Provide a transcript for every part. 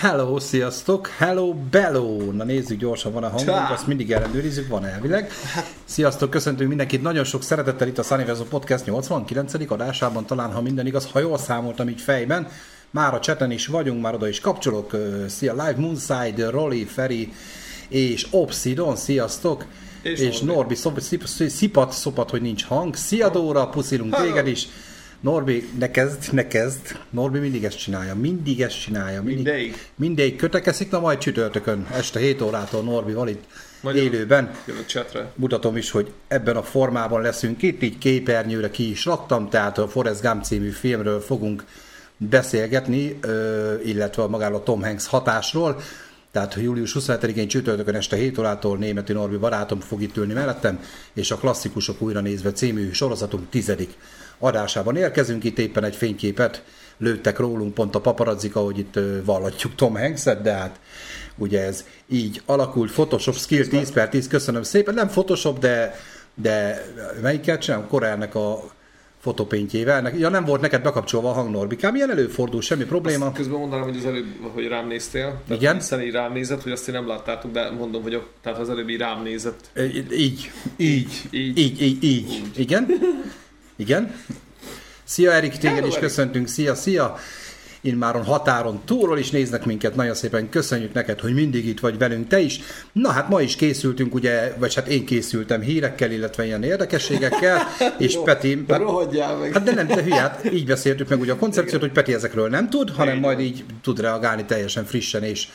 hello, sziasztok, hello, bello. Na nézzük gyorsan, van a hangunk, azt mindig ellenőrizzük, van elvileg. Sziasztok, köszöntünk mindenkit nagyon sok szeretettel itt a Sunnyverso Podcast 89. adásában, talán ha minden igaz, ha jól számoltam így fejben. Már a cseten is vagyunk, már oda is kapcsolok. Szia, Live Moonside, Rolly, Feri és Obsidon, sziasztok. És És, Norbi. Szop, szip, szipat, szopat, hogy nincs hang. Szia Dóra, puszilunk téged is. Norbi, ne kezd, ne kezd. Norbi mindig ezt csinálja, mindig ezt csinálja. Mindig, Mindegy. mindegy kötekezik, na majd csütörtökön, este 7 órától Norbival itt Magyar- élőben. Jövök. Mutatom is, hogy ebben a formában leszünk itt, így képernyőre ki is raktam, tehát a Forrest Gump című filmről fogunk beszélgetni, illetve magáról a Tom Hanks hatásról. Tehát július 27-én csütörtökön este 7 órától németi Norbi barátom fog itt ülni mellettem, és a klasszikusok újra nézve című sorozatunk tizedik adásában érkezünk. Itt éppen egy fényképet lőttek rólunk, pont a paparazzik, ahogy itt vallatjuk Tom Hanks-et, de hát ugye ez így alakult. Photoshop Skill 10 per 10, köszönöm szépen. Nem Photoshop, de, de melyiket csinálom? Korelnek a fotopéntjével. Ja, nem volt neked bekapcsolva a hang Norbikám, ilyen előfordul, semmi probléma. Közben mondanám, hogy az előbb, hogy rám néztél. Tehát Igen. Szeni rám nézett, hogy azt én nem láttátok, de mondom, hogy a, tehát az előbbi rám nézett. Ö, Így, így, Így. így, így, így. Igen? Igen? Szia Erik, téged Hello, is köszöntünk, szia, szia! Immáron határon túlról is néznek minket, nagyon szépen köszönjük neked, hogy mindig itt vagy velünk te is. Na hát ma is készültünk, ugye, vagy hát én készültem hírekkel, illetve ilyen érdekességekkel, és Peti... Rohadjál meg. Hát de nem, te hülye, hát így beszéltük meg ugye a koncepciót, hogy Peti ezekről nem tud, hanem Igen. majd így tud reagálni teljesen frissen és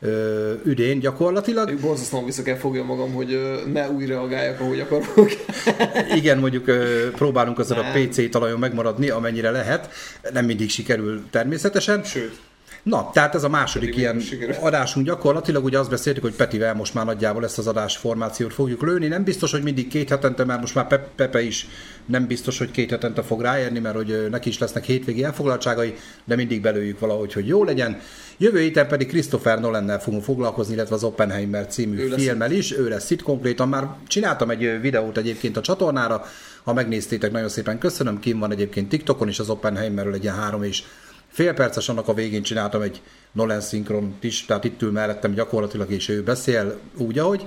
ö, üdén gyakorlatilag. Én borzasztóan vissza kell fogja magam, hogy ö, ne úgy reagáljak, ahogy akarok. Igen, mondjuk ö, próbálunk azért a. PC talajon megmaradni, amennyire lehet. Nem mindig sikerül természetesen. Sőt, Na, tehát ez a második Pedig ilyen sikerül. adásunk gyakorlatilag, ugye azt beszéltük, hogy Petivel most már nagyjából ezt az adásformációt fogjuk lőni. Nem biztos, hogy mindig két hetente, mert most már Pe- Pepe is nem biztos, hogy két hetente fog ráérni, mert hogy neki is lesznek hétvégi elfoglaltságai, de mindig belőjük valahogy, hogy jó legyen. Jövő héten pedig Christopher Nolannel fogunk foglalkozni, illetve az Oppenheimer című Ő filmmel is. Ő lesz itt konkrétan. Már csináltam egy videót egyébként a csatornára, ha megnéztétek, nagyon szépen köszönöm. Kim van egyébként TikTokon is az Oppenheimerről egy ilyen három és fél perces, annak a végén csináltam egy Nolan szinkront is, tehát itt ül mellettem gyakorlatilag, és ő beszél úgy, ahogy.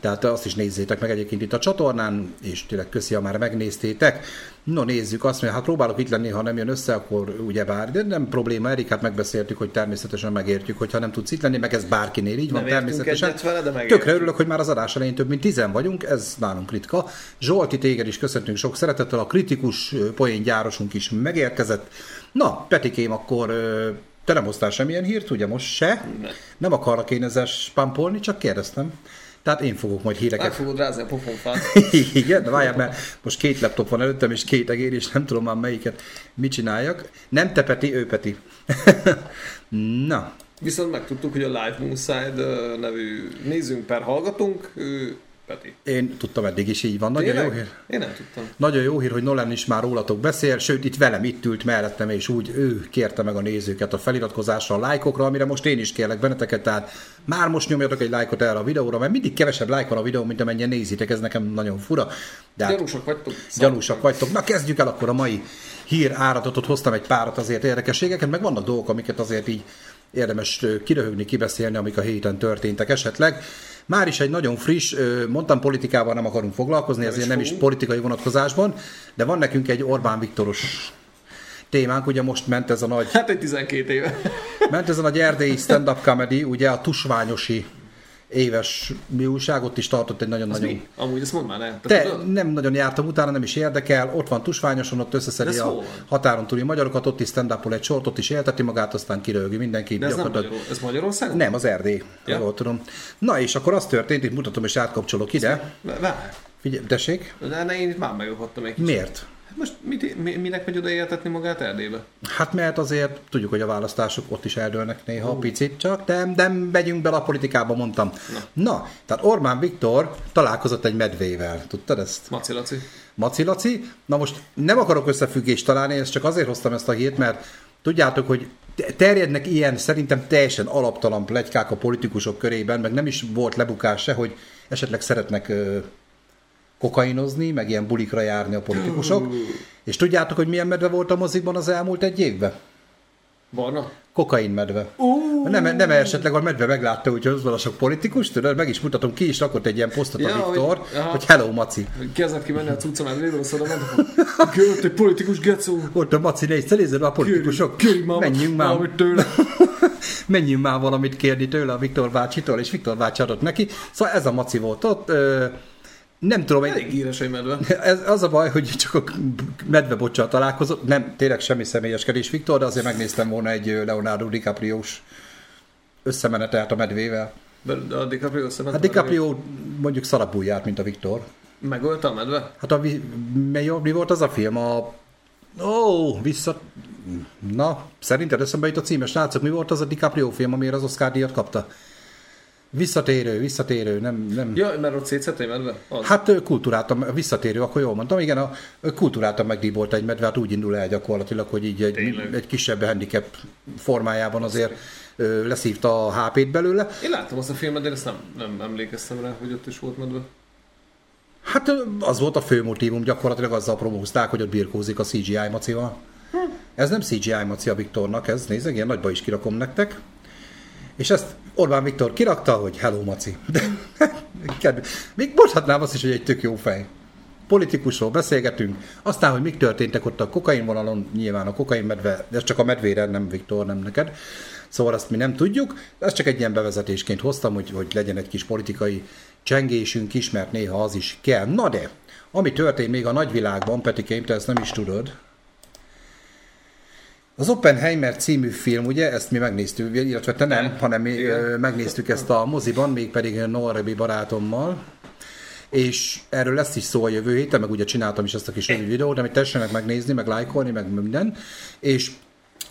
Tehát azt is nézzétek meg egyébként itt a csatornán, és tényleg köszi, ha már megnéztétek. No, nézzük azt, mert hát próbálok itt lenni, ha nem jön össze, akkor ugye bár, de nem probléma, Erik, hát megbeszéltük, hogy természetesen megértjük, hogyha nem tudsz itt lenni, meg ez bárkinél így van Nem értünk természetesen. vele, de megértjük. Tökre örülök, hogy már az adás elején több mint tizen vagyunk, ez nálunk ritka. Zsolti, téged is köszöntünk sok szeretettel, a kritikus ö, poén gyárosunk is megérkezett. Na, Petikém, akkor te nem hoztál semmilyen hírt, ugye most se? Ne. Nem akarlak én ezzel spampolni, csak kérdeztem. Tehát én fogok majd meg híreket. fogod rázni a pofonfát. Igen, de várjál, mert most két laptop van előttem, és két egér, és nem tudom már melyiket mit csináljak. Nem te Peti, ő Peti. Na, Viszont megtudtuk, hogy a Live Moonside nevű nézzünk per hallgatunk, ő Peti. én tudtam eddig is így van. Nagyon jó Tényleg? hír. Én nem tudtam. Nagyon jó hír, hogy Nolan is már rólatok beszél, sőt itt velem itt ült mellettem, és úgy ő kérte meg a nézőket a feliratkozásra, a lájkokra, amire most én is kérlek benneteket, tehát már most nyomjatok egy lájkot erre a videóra, mert mindig kevesebb lájk van a videó, mint amennyien nézitek, ez nekem nagyon fura. De hát Gyanúsak vagytok? gyanúsak vagytok. Na kezdjük el akkor a mai hír áradatot, hoztam egy párat azért érdekességeket, meg vannak dolgok, amiket azért így érdemes kiröhögni, kibeszélni, amik a héten történtek esetleg. Már is egy nagyon friss, mondtam politikával nem akarunk foglalkozni, ezért nem is politikai vonatkozásban, de van nekünk egy Orbán Viktoros témánk, ugye most ment ez a nagy, Hát egy 12 éve. ment ez a nagy erdélyi stand-up comedy, ugye a Tusványosi éves mi újság, ott is tartott egy nagyon-nagyon Mi? Amúgy ezt mondd már, ne. te tudod? nem nagyon jártam utána, nem is érdekel. Ott van Tusványoson, ott összeszedi a hol határon túli magyarokat, ott is stand egy sort, ott is élteti magát, aztán kiröhögi mindenki. De ez nem gyakorlatilag- Magyarul, ez Magyarország? nem, az Erdély, Ja. jól tudom. Na és akkor az történt, itt mutatom és átkapcsolok ide. Figyelj, tessék, De ne, én itt már megakadtam egy kicsit. miért? Hát Most mit, mi, minek megy oda éltetni magát Erdélybe? Hát mert azért tudjuk, hogy a választások ott is eldőlnek néha uh. picit, csak nem, nem megyünk bele a politikába, mondtam. Na. Na, tehát Orbán Viktor találkozott egy medvével, tudtad ezt? Maci Laci. Maci Laci. Na most nem akarok összefüggést találni, ezt csak azért hoztam ezt a hírt, mert tudjátok, hogy terjednek ilyen szerintem teljesen alaptalan plegykák a politikusok körében, meg nem is volt lebukás se, hogy esetleg szeretnek kokainozni, meg ilyen bulikra járni a politikusok. És tudjátok, hogy milyen medve volt a mozikban az elmúlt egy évben? Barna? Kokainmedve. Ú, Nem, nem esetleg a medve meglátta, hogy az van a sok politikus, tudod, meg is mutatom, ki is rakott egy ilyen posztot Ja, a Viktor, hogy- aha. hogy hello Maci. Kezdett ki menni a hát lévő szóval mondom, jött egy politikus gecó. Ott a Maci néz, nézd a politikusok, Kéri már menjünk már, valamit tőle. menjünk már valamit kérni tőle a Viktor bácsitól, és Viktor bácsi adott neki. Szóval ez a Maci volt ott. Ö, Nem tudom, egy, híres egy medve. ez, az a baj, hogy csak a medvebocsal találkozott. Nem, tényleg semmi személyeskedés, Viktor, de azért megnéztem volna egy Leonardo DiCaprio-s összemenetelt a medvével. De a DiCaprio szemet. Hát DiCaprio mondjuk szarabul járt, mint a Viktor. Megölte a medve? Hát a, mi, mi volt az a film? A... Ó, vissza... Na, szerinted eszembe jut a címe, srácok, mi volt az a DiCaprio film, amire az Oscar díjat kapta? Visszatérő, visszatérő, nem, nem. Ja, mert ott szétszett egy medve? Az. Hát kultúráltam, visszatérő, akkor jól mondtam, igen, a kultúráltam megdíbolt egy medve, hát úgy indul el gyakorlatilag, hogy így egy, Tényleg? egy kisebb handicap formájában azért ö, leszívta a HP-t belőle. Én láttam azt a filmet, de én ezt nem, nem emlékeztem rá, hogy ott is volt medve. Hát az volt a fő motívum, gyakorlatilag azzal promózták, hogy ott birkózik a CGI macival. Ez nem CGI maci a Viktornak, ez nézzek, ilyen nagyba is kirakom nektek. És ezt Orbán Viktor kirakta, hogy hello maci. Még mondhatnám azt is, hogy egy tök jó fej. Politikusról beszélgetünk, aztán, hogy mik történtek ott a kokain vonalon, nyilván a kokain medve, de ez csak a medvére, nem Viktor, nem neked. Szóval azt mi nem tudjuk, ezt csak egy ilyen bevezetésként hoztam, hogy, hogy legyen egy kis politikai csengésünk is, mert néha az is kell. Na de, ami történt még a nagyvilágban, Petikém, te ezt nem is tudod, az Oppenheimer című film, ugye, ezt mi megnéztük, illetve te nem, Nem. hanem mi Igen. megnéztük ezt a moziban, mégpedig Norbi barátommal, és erről lesz is szó a jövő héten, meg ugye csináltam is ezt a kis rövid videót, amit tessenek megnézni, meg lájkolni, meg minden, és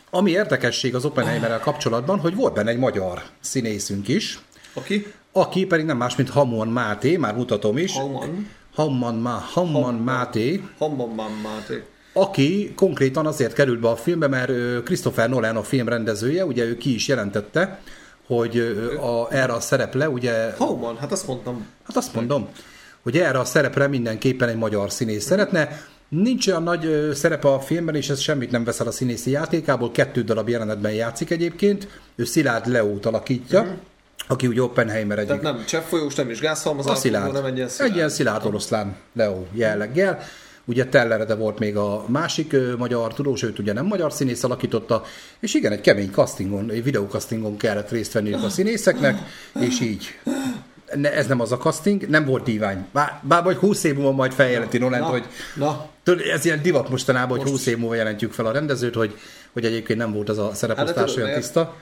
ami érdekesség az Oppenheimerrel kapcsolatban, hogy volt benne egy magyar színészünk is, Aki? aki pedig nem más, mint Hamon Máté, már mutatom is. Halman. Hamman, Má, Hamman Máté, Hamban Máté. Aki konkrétan azért került be a filmbe, mert Christopher Nolan a film rendezője, ugye ő ki is jelentette, hogy a, erre a szereple, ugye, Halman, hát azt mondtam. hát azt mondom, hogy erre a szerepre mindenképpen egy magyar színész szeretne. Nincs olyan nagy szerepe a filmben, és ez semmit nem veszel a színészi játékából, kettő darab jelenetben játszik egyébként, ő Szilárd Leót alakítja, aki ugye Oppenheimer egyik Tehát nem cseppfolyós, nem is a szilárd. hanem egy ilyen Egy szilárd. ilyen szilárd oroszlán Leo jelleggel. Ugye Tellerede volt még a másik ö, magyar tudós, őt ugye nem magyar színész alakította, és igen, egy kemény castingon, egy videókastingon kellett részt venniük a színészeknek, és így. Ne, ez nem az a casting, nem volt divány. Bár, bár vagy 20 év múlva majd feljelenti Nolan, Na, hogy na, ez ilyen divat mostanában, hogy Most- 20 év múlva jelentjük fel a rendezőt, hogy, hogy egyébként nem volt az a Hát szereposztás tudod, olyan tiszta.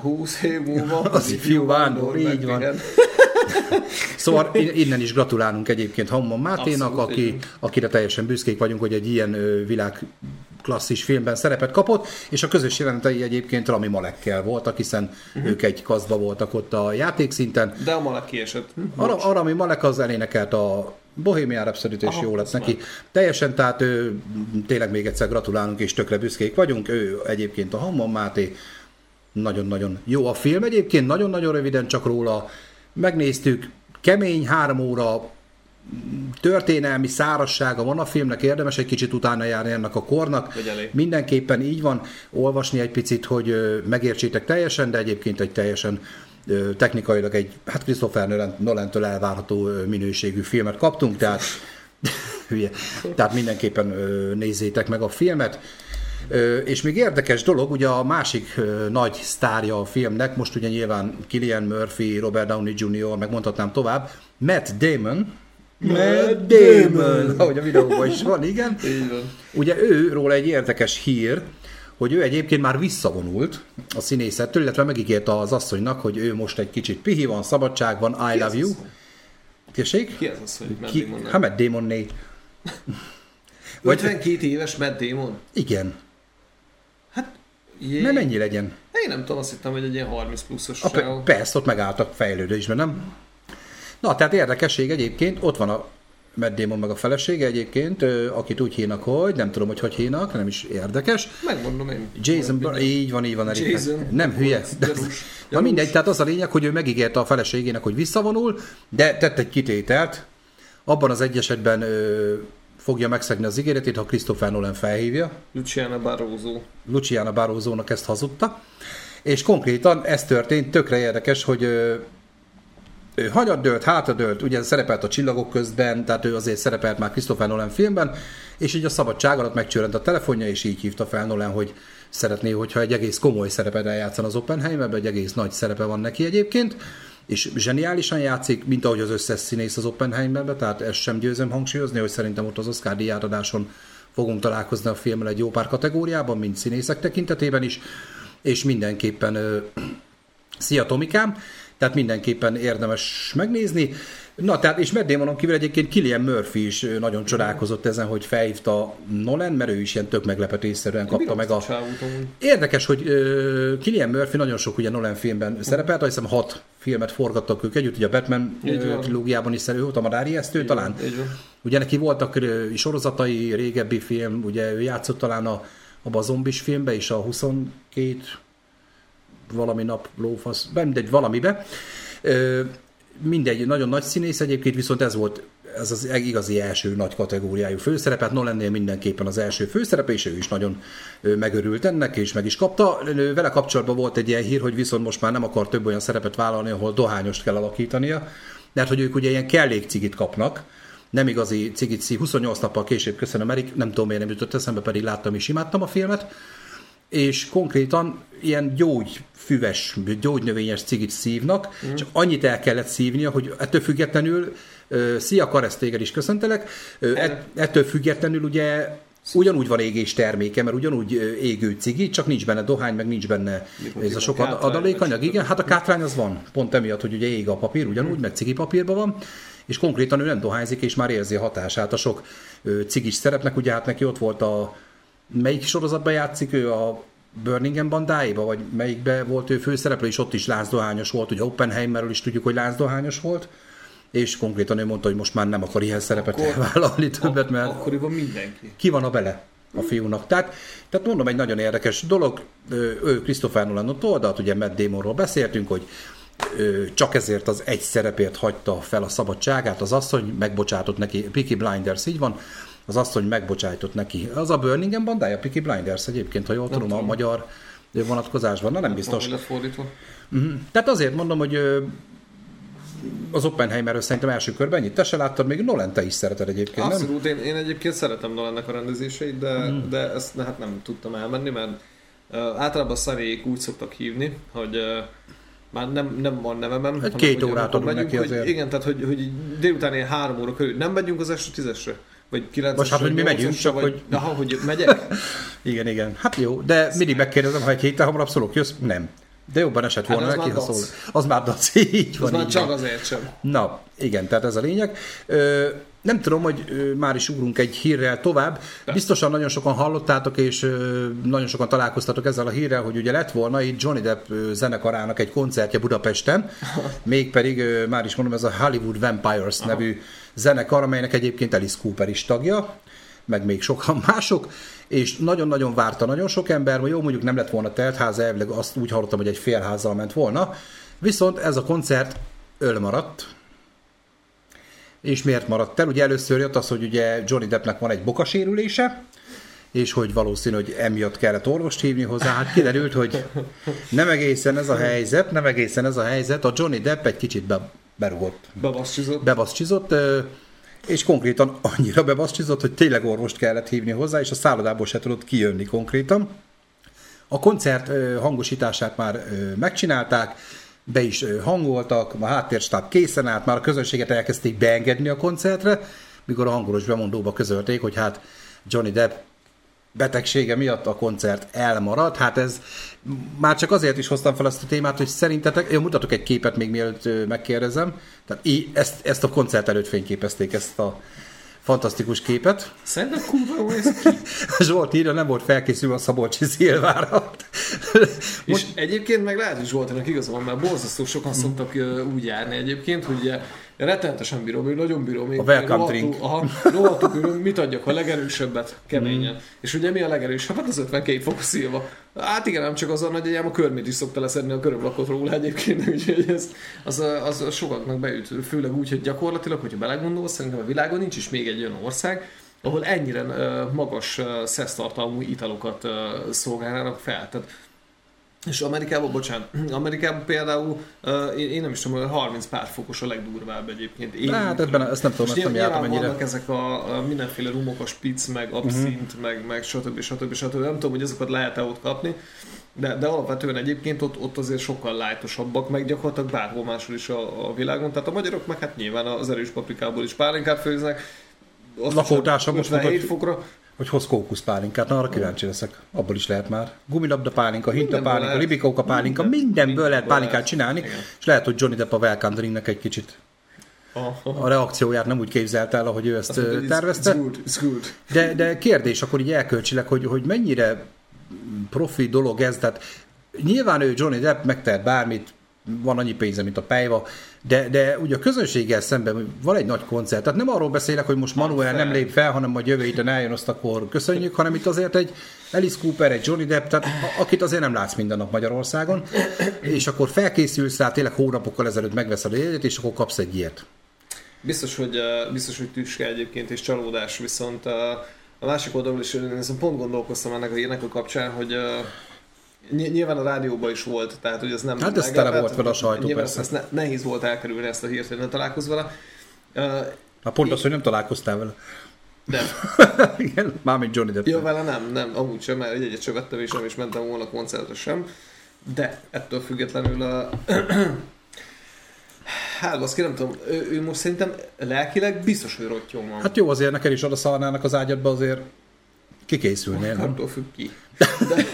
20 év múlva Az ifjú vándor, így van. igen. Szóval in- innen is gratulálunk egyébként Hammon Máténak, Abszolút, aki, akire teljesen büszkék vagyunk, hogy egy ilyen világ klasszis filmben szerepet kapott, és a közös jelenetei egyébként Rami Malekkel voltak, hiszen uh-huh. ők egy kaszba voltak ott a játékszinten. De a malek kiesett. Hm? A, a Rami Malek az elénekelt a Bohemian Rhapsody-t, és jó lett neki. Teljesen, tehát ő, tényleg még egyszer gratulálunk, és tökre büszkék vagyunk. Ő egyébként a Hammon Máté, nagyon-nagyon jó a film. Egyébként nagyon-nagyon röviden csak róla megnéztük. Kemény, három óra történelmi szárassága van a filmnek, érdemes egy kicsit utána járni ennek a kornak. Mindenképpen így van, olvasni egy picit, hogy megértsétek teljesen, de egyébként egy teljesen technikailag egy, hát Christopher Nolan- Nolan-től elvárható minőségű filmet kaptunk, tehát hülye. Tehát mindenképpen nézzétek meg a filmet. És még érdekes dolog, ugye a másik nagy sztárja a filmnek, most ugye nyilván Killian Murphy, Robert Downey Jr., meg mondhatnám tovább, Matt Damon, Matt Damon, ahogy a videóban is van, igen. Van. Ugye ő róla egy érdekes hír, hogy ő egyébként már visszavonult a színészettől, illetve megígérte az asszonynak, hogy ő most egy kicsit pihi van, szabadság van, I Ki love you. asszony? Tessék? Ki az, Matt Ki? Damon? Hát Matt Damonné. Vagy- 52 éves Matt Damon? Igen. Jé. Nem ennyi legyen. Én nem tudom, azt hittem, hogy egy ilyen 30 pluszos A, pe- persze, ott megálltak fejlődésben, nem? Na, tehát érdekesség egyébként, ott van a Matt Damon meg a felesége egyébként, akit úgy hívnak, hogy nem tudom, hogy hogy hívnak, nem is érdekes. Megmondom én. Jason. Br- így van, így van, Erika. Jason. Nem hülye. De, Gyanús. na Gyanús. mindegy, tehát az a lényeg, hogy ő megígérte a feleségének, hogy visszavonul, de tett egy kitételt. Abban az egy esetben ö, fogja megszegni az ígéretét, ha Christopher Nolan felhívja. Luciana Barroso. Luciana Barroso-nak ezt hazudta. És konkrétan ez történt, tökre érdekes, hogy ő, ő hanyat hátadőlt, ugye szerepelt a csillagok közben, tehát ő azért szerepelt már Christopher Nolan filmben, és így a szabadság alatt megcsörent a telefonja, és így hívta fel Nolan, hogy szeretné, hogyha egy egész komoly szerepet eljátszan az Oppenheimerben, egy egész nagy szerepe van neki egyébként, és zseniálisan játszik, mint ahogy az összes színész az Oppenheimerben, tehát ezt sem győzöm hangsúlyozni, hogy szerintem ott az Oscar díjátadáson fogunk találkozni a filmmel egy jó pár kategóriában, mint színészek tekintetében is, és mindenképpen ö, szia Tomikám, tehát mindenképpen érdemes megnézni. Na, tehát, és Matt Damonon kívül egyébként Killian Murphy is nagyon csodálkozott ezen, hogy felhívta Nolan, mert ő is ilyen tök meglepetésszerűen kapta meg a... Érdekes, hogy uh, Killian Murphy nagyon sok ugye Nolan filmben szerepelt, azt hiszem hat filmet forgattak ők együtt, ugye a Batman trilógiában is szerű volt, a Madári Esztő talán. Ugye neki voltak sorozatai, régebbi film, ugye ő játszott talán a, abban a zombis filmbe is a 22 valami nap lófasz, mindegy, valamibe. Ö, mindegy, nagyon nagy színész egyébként, viszont ez volt ez az igazi első nagy kategóriájú főszerepet, Nolannél mindenképpen az első főszerepe, és ő is nagyon megörült ennek, és meg is kapta. Vele kapcsolatban volt egy ilyen hír, hogy viszont most már nem akar több olyan szerepet vállalni, ahol dohányost kell alakítania, mert hogy ők ugye ilyen kellékcigit kapnak, nem igazi cigit szív. 28 nappal később köszönöm, Erik, nem tudom miért nem jutott eszembe, pedig láttam és imádtam a filmet, és konkrétan ilyen gyógyfüves, gyógynövényes cigit szívnak, mm. csak annyit el kellett szívnia, hogy ettől függetlenül, szia Karesz, téged is köszöntelek, ettől függetlenül ugye ugyanúgy van égés terméke, mert ugyanúgy égő cigi, csak nincs benne dohány, meg nincs benne ez a sok adalékanyag. Igen, hát a kátrány az van, pont emiatt, hogy ugye ég a papír, ugyanúgy, hmm. meg cigi papírban van, és konkrétan ő nem dohányzik, és már érzi a hatását a sok cigis szerepnek, ugye hát neki ott volt a melyik sorozatban játszik ő? A Birmingham bandáiba, vagy melyikbe volt ő főszereplő, és ott is lázdohányos volt, ugye Oppenheimerről is tudjuk, hogy lázdohányos volt, és konkrétan ő mondta, hogy most már nem akar ilyen szerepet akkor, elvállalni többet, mert akkoriban mindenki. Ki van a bele a fiúnak. Tehát, tehát mondom, egy nagyon érdekes dolog, ő Christopher Nolan oldalt, ugye Matt Damonról beszéltünk, hogy csak ezért az egy szerepért hagyta fel a szabadságát, az asszony megbocsátott neki, Peaky Blinders, így van, az asszony megbocsájtott neki. Az a Birmingham bandája, Peaky Blinders egyébként, ha jól tudom, tudom, a magyar vonatkozásban, na nem, nem biztos. Uh-huh. Tehát azért mondom, hogy az Oppenheimerről szerintem első körben ennyit. Te se láttad, még Nolan te is szereted egyébként, Abszolút, nem? Én, én egyébként szeretem Nolannek a rendezéseit, de, uh-huh. de ezt hát nem tudtam elmenni, mert uh, általában a szarék úgy szoktak hívni, hogy uh, már nem, nem van nevemem. Egy két órát adunk neki hogy, azért. Igen, tehát hogy, hogy délután ilyen három óra körül nem megyünk az este tízesre. Vagy 9 Most hát, hogy mi megyünk, csak vagy, hogy... Aha, hogy megyek? igen, igen. Hát jó, de mindig megkérdezem, ha egy héttel hamarabb szólok, jössz? Nem. De jobban esett volna hát neki, ha szól. Az már dac, így van. Az már csak van. azért sem. Na, igen, tehát ez a lényeg. Ö, nem tudom, hogy ö, már is ugrunk egy hírrel tovább. De. Biztosan nagyon sokan hallottátok, és ö, nagyon sokan találkoztatok ezzel a hírrel, hogy ugye lett volna itt Johnny Depp zenekarának egy koncertje Budapesten, mégpedig ö, már is mondom, ez a Hollywood Vampires Aha. nevű zenekar, amelynek egyébként Alice Cooper is tagja, meg még sokan mások, és nagyon-nagyon várta nagyon sok ember, vagy jó, mondjuk nem lett volna teltház, elvileg azt úgy hallottam, hogy egy félházzal ment volna, viszont ez a koncert öl maradt, és miért maradt el? Ugye először jött az, hogy ugye Johnny Deppnek van egy bokasérülése, és hogy valószínű, hogy emiatt kellett orvost hívni hozzá. Hát kiderült, hogy nem egészen ez a helyzet, nem egészen ez a helyzet. A Johnny Depp egy kicsit be, berugott. Bebaszcsizott. Bebaszcsizott, és konkrétan annyira bebaszcsizott, hogy tényleg orvost kellett hívni hozzá, és a szállodából se tudott kijönni konkrétan. A koncert hangosítását már megcsinálták, be is hangoltak, a háttérstáb készen állt, már a közönséget elkezdték beengedni a koncertre, mikor a hangolos bemondóba közölték, hogy hát Johnny Depp betegsége miatt a koncert elmarad. Hát ez már csak azért is hoztam fel ezt a témát, hogy szerintetek, én mutatok egy képet még mielőtt megkérdezem, tehát ezt, ezt a koncert előtt fényképezték, ezt a fantasztikus képet. Szerintem kurva ez ki. Zsolt írja, nem volt felkészülve a Szabolcsi Szilvára. Most... És egyébként meg lehet, hogy Zsoltának igaza van, mert borzasztó sokan szoktak úgy járni egyébként, hogy rettenetesen bírom, még nagyon bírom. Még a welcome drink. Aha, rohadtul mit adjak, a legerősebbet, keményen. Mm. És ugye mi a legerősebb? Hát az 52 fokos szilva. Hát igen, nem csak azon, hogy egyáltalán a körmét is szokta leszedni a köröblakot róla egyébként, úgyhogy ez, az, az sokaknak beüt, főleg úgy, hogy gyakorlatilag, hogyha belegondolsz, szerintem a világon nincs is még egy olyan ország, ahol ennyire uh, magas uh, szesztartalmú italokat uh, szolgálnának fel. Tehát És Amerikában, bocsánat, Amerikában például uh, én, én nem is tudom, hogy 30 pár fokos a legdurvább egyébként. Én hát ebben ezt nem tudom, ezt nem jártam ennyire. ezek a, a mindenféle rumok, a spitz, meg abszint, uh-huh. meg, meg stb. stb. stb. Nem tudom, hogy ezeket lehet-e ott kapni. De, de alapvetően egyébként ott, ott azért sokkal lájtosabbak, meg gyakorlatilag bárhol máshol is a, a világon. Tehát a magyarok meg hát nyilván az erős paprikából is pálinkát főznek. Lakótársam most mondta, fokra. Hogy hoz kókuszpálinkát, na arra kíváncsi leszek. Abból is lehet már. Gumilabda pálinka, hinta pálinka, libikóka pálinka, minden, mindenből minden lehet pálinkát csinálni, igen. és lehet, hogy Johnny Depp a Welcome egy kicsit a reakcióját nem úgy képzelt el, ahogy ő ezt tervezte. It's good, it's good. De, de kérdés akkor így elkölcsileg, hogy, hogy mennyire profi dolog ez, tehát nyilván ő Johnny Depp megtehet bármit, van annyi pénze, mint a pejva, de, de ugye a közönséggel szemben van egy nagy koncert, tehát nem arról beszélek, hogy most Manuel nem lép fel, hanem majd jövő héten eljön, azt akkor köszönjük, hanem itt azért egy Alice Cooper, egy Johnny Depp, tehát akit azért nem látsz minden nap Magyarországon, és akkor felkészülsz rá, tényleg hónapokkal ezelőtt megveszed a jegyet, és akkor kapsz egy ilyet. Biztos, hogy, biztos, hogy tüske egyébként, és csalódás, viszont a másik oldalról is én pont gondolkoztam ennek a hírnek a kapcsán, hogy uh, nyilván a rádióban is volt, tehát hogy ez nem... Hát ez tele volt vele a sajtó, persze. ne, nehéz volt elkerülni ezt a hírt, hogy nem találkozz vele. Uh, Na pont az, hogy nem találkoztál vele. De. Igen, mármint Johnny Depp. Jó, vele nem, nem, amúgy sem, mert egy-egyet sem vettem, és nem is mentem volna koncertre sem. De ettől függetlenül a Hát, azt nem tudom, ő, ő, most szerintem lelkileg biztos, hogy rottyom van. Hát jó, azért neked is oda szarnának az ágyadba, azért kikészülnél, nem? Attól függ ki. De...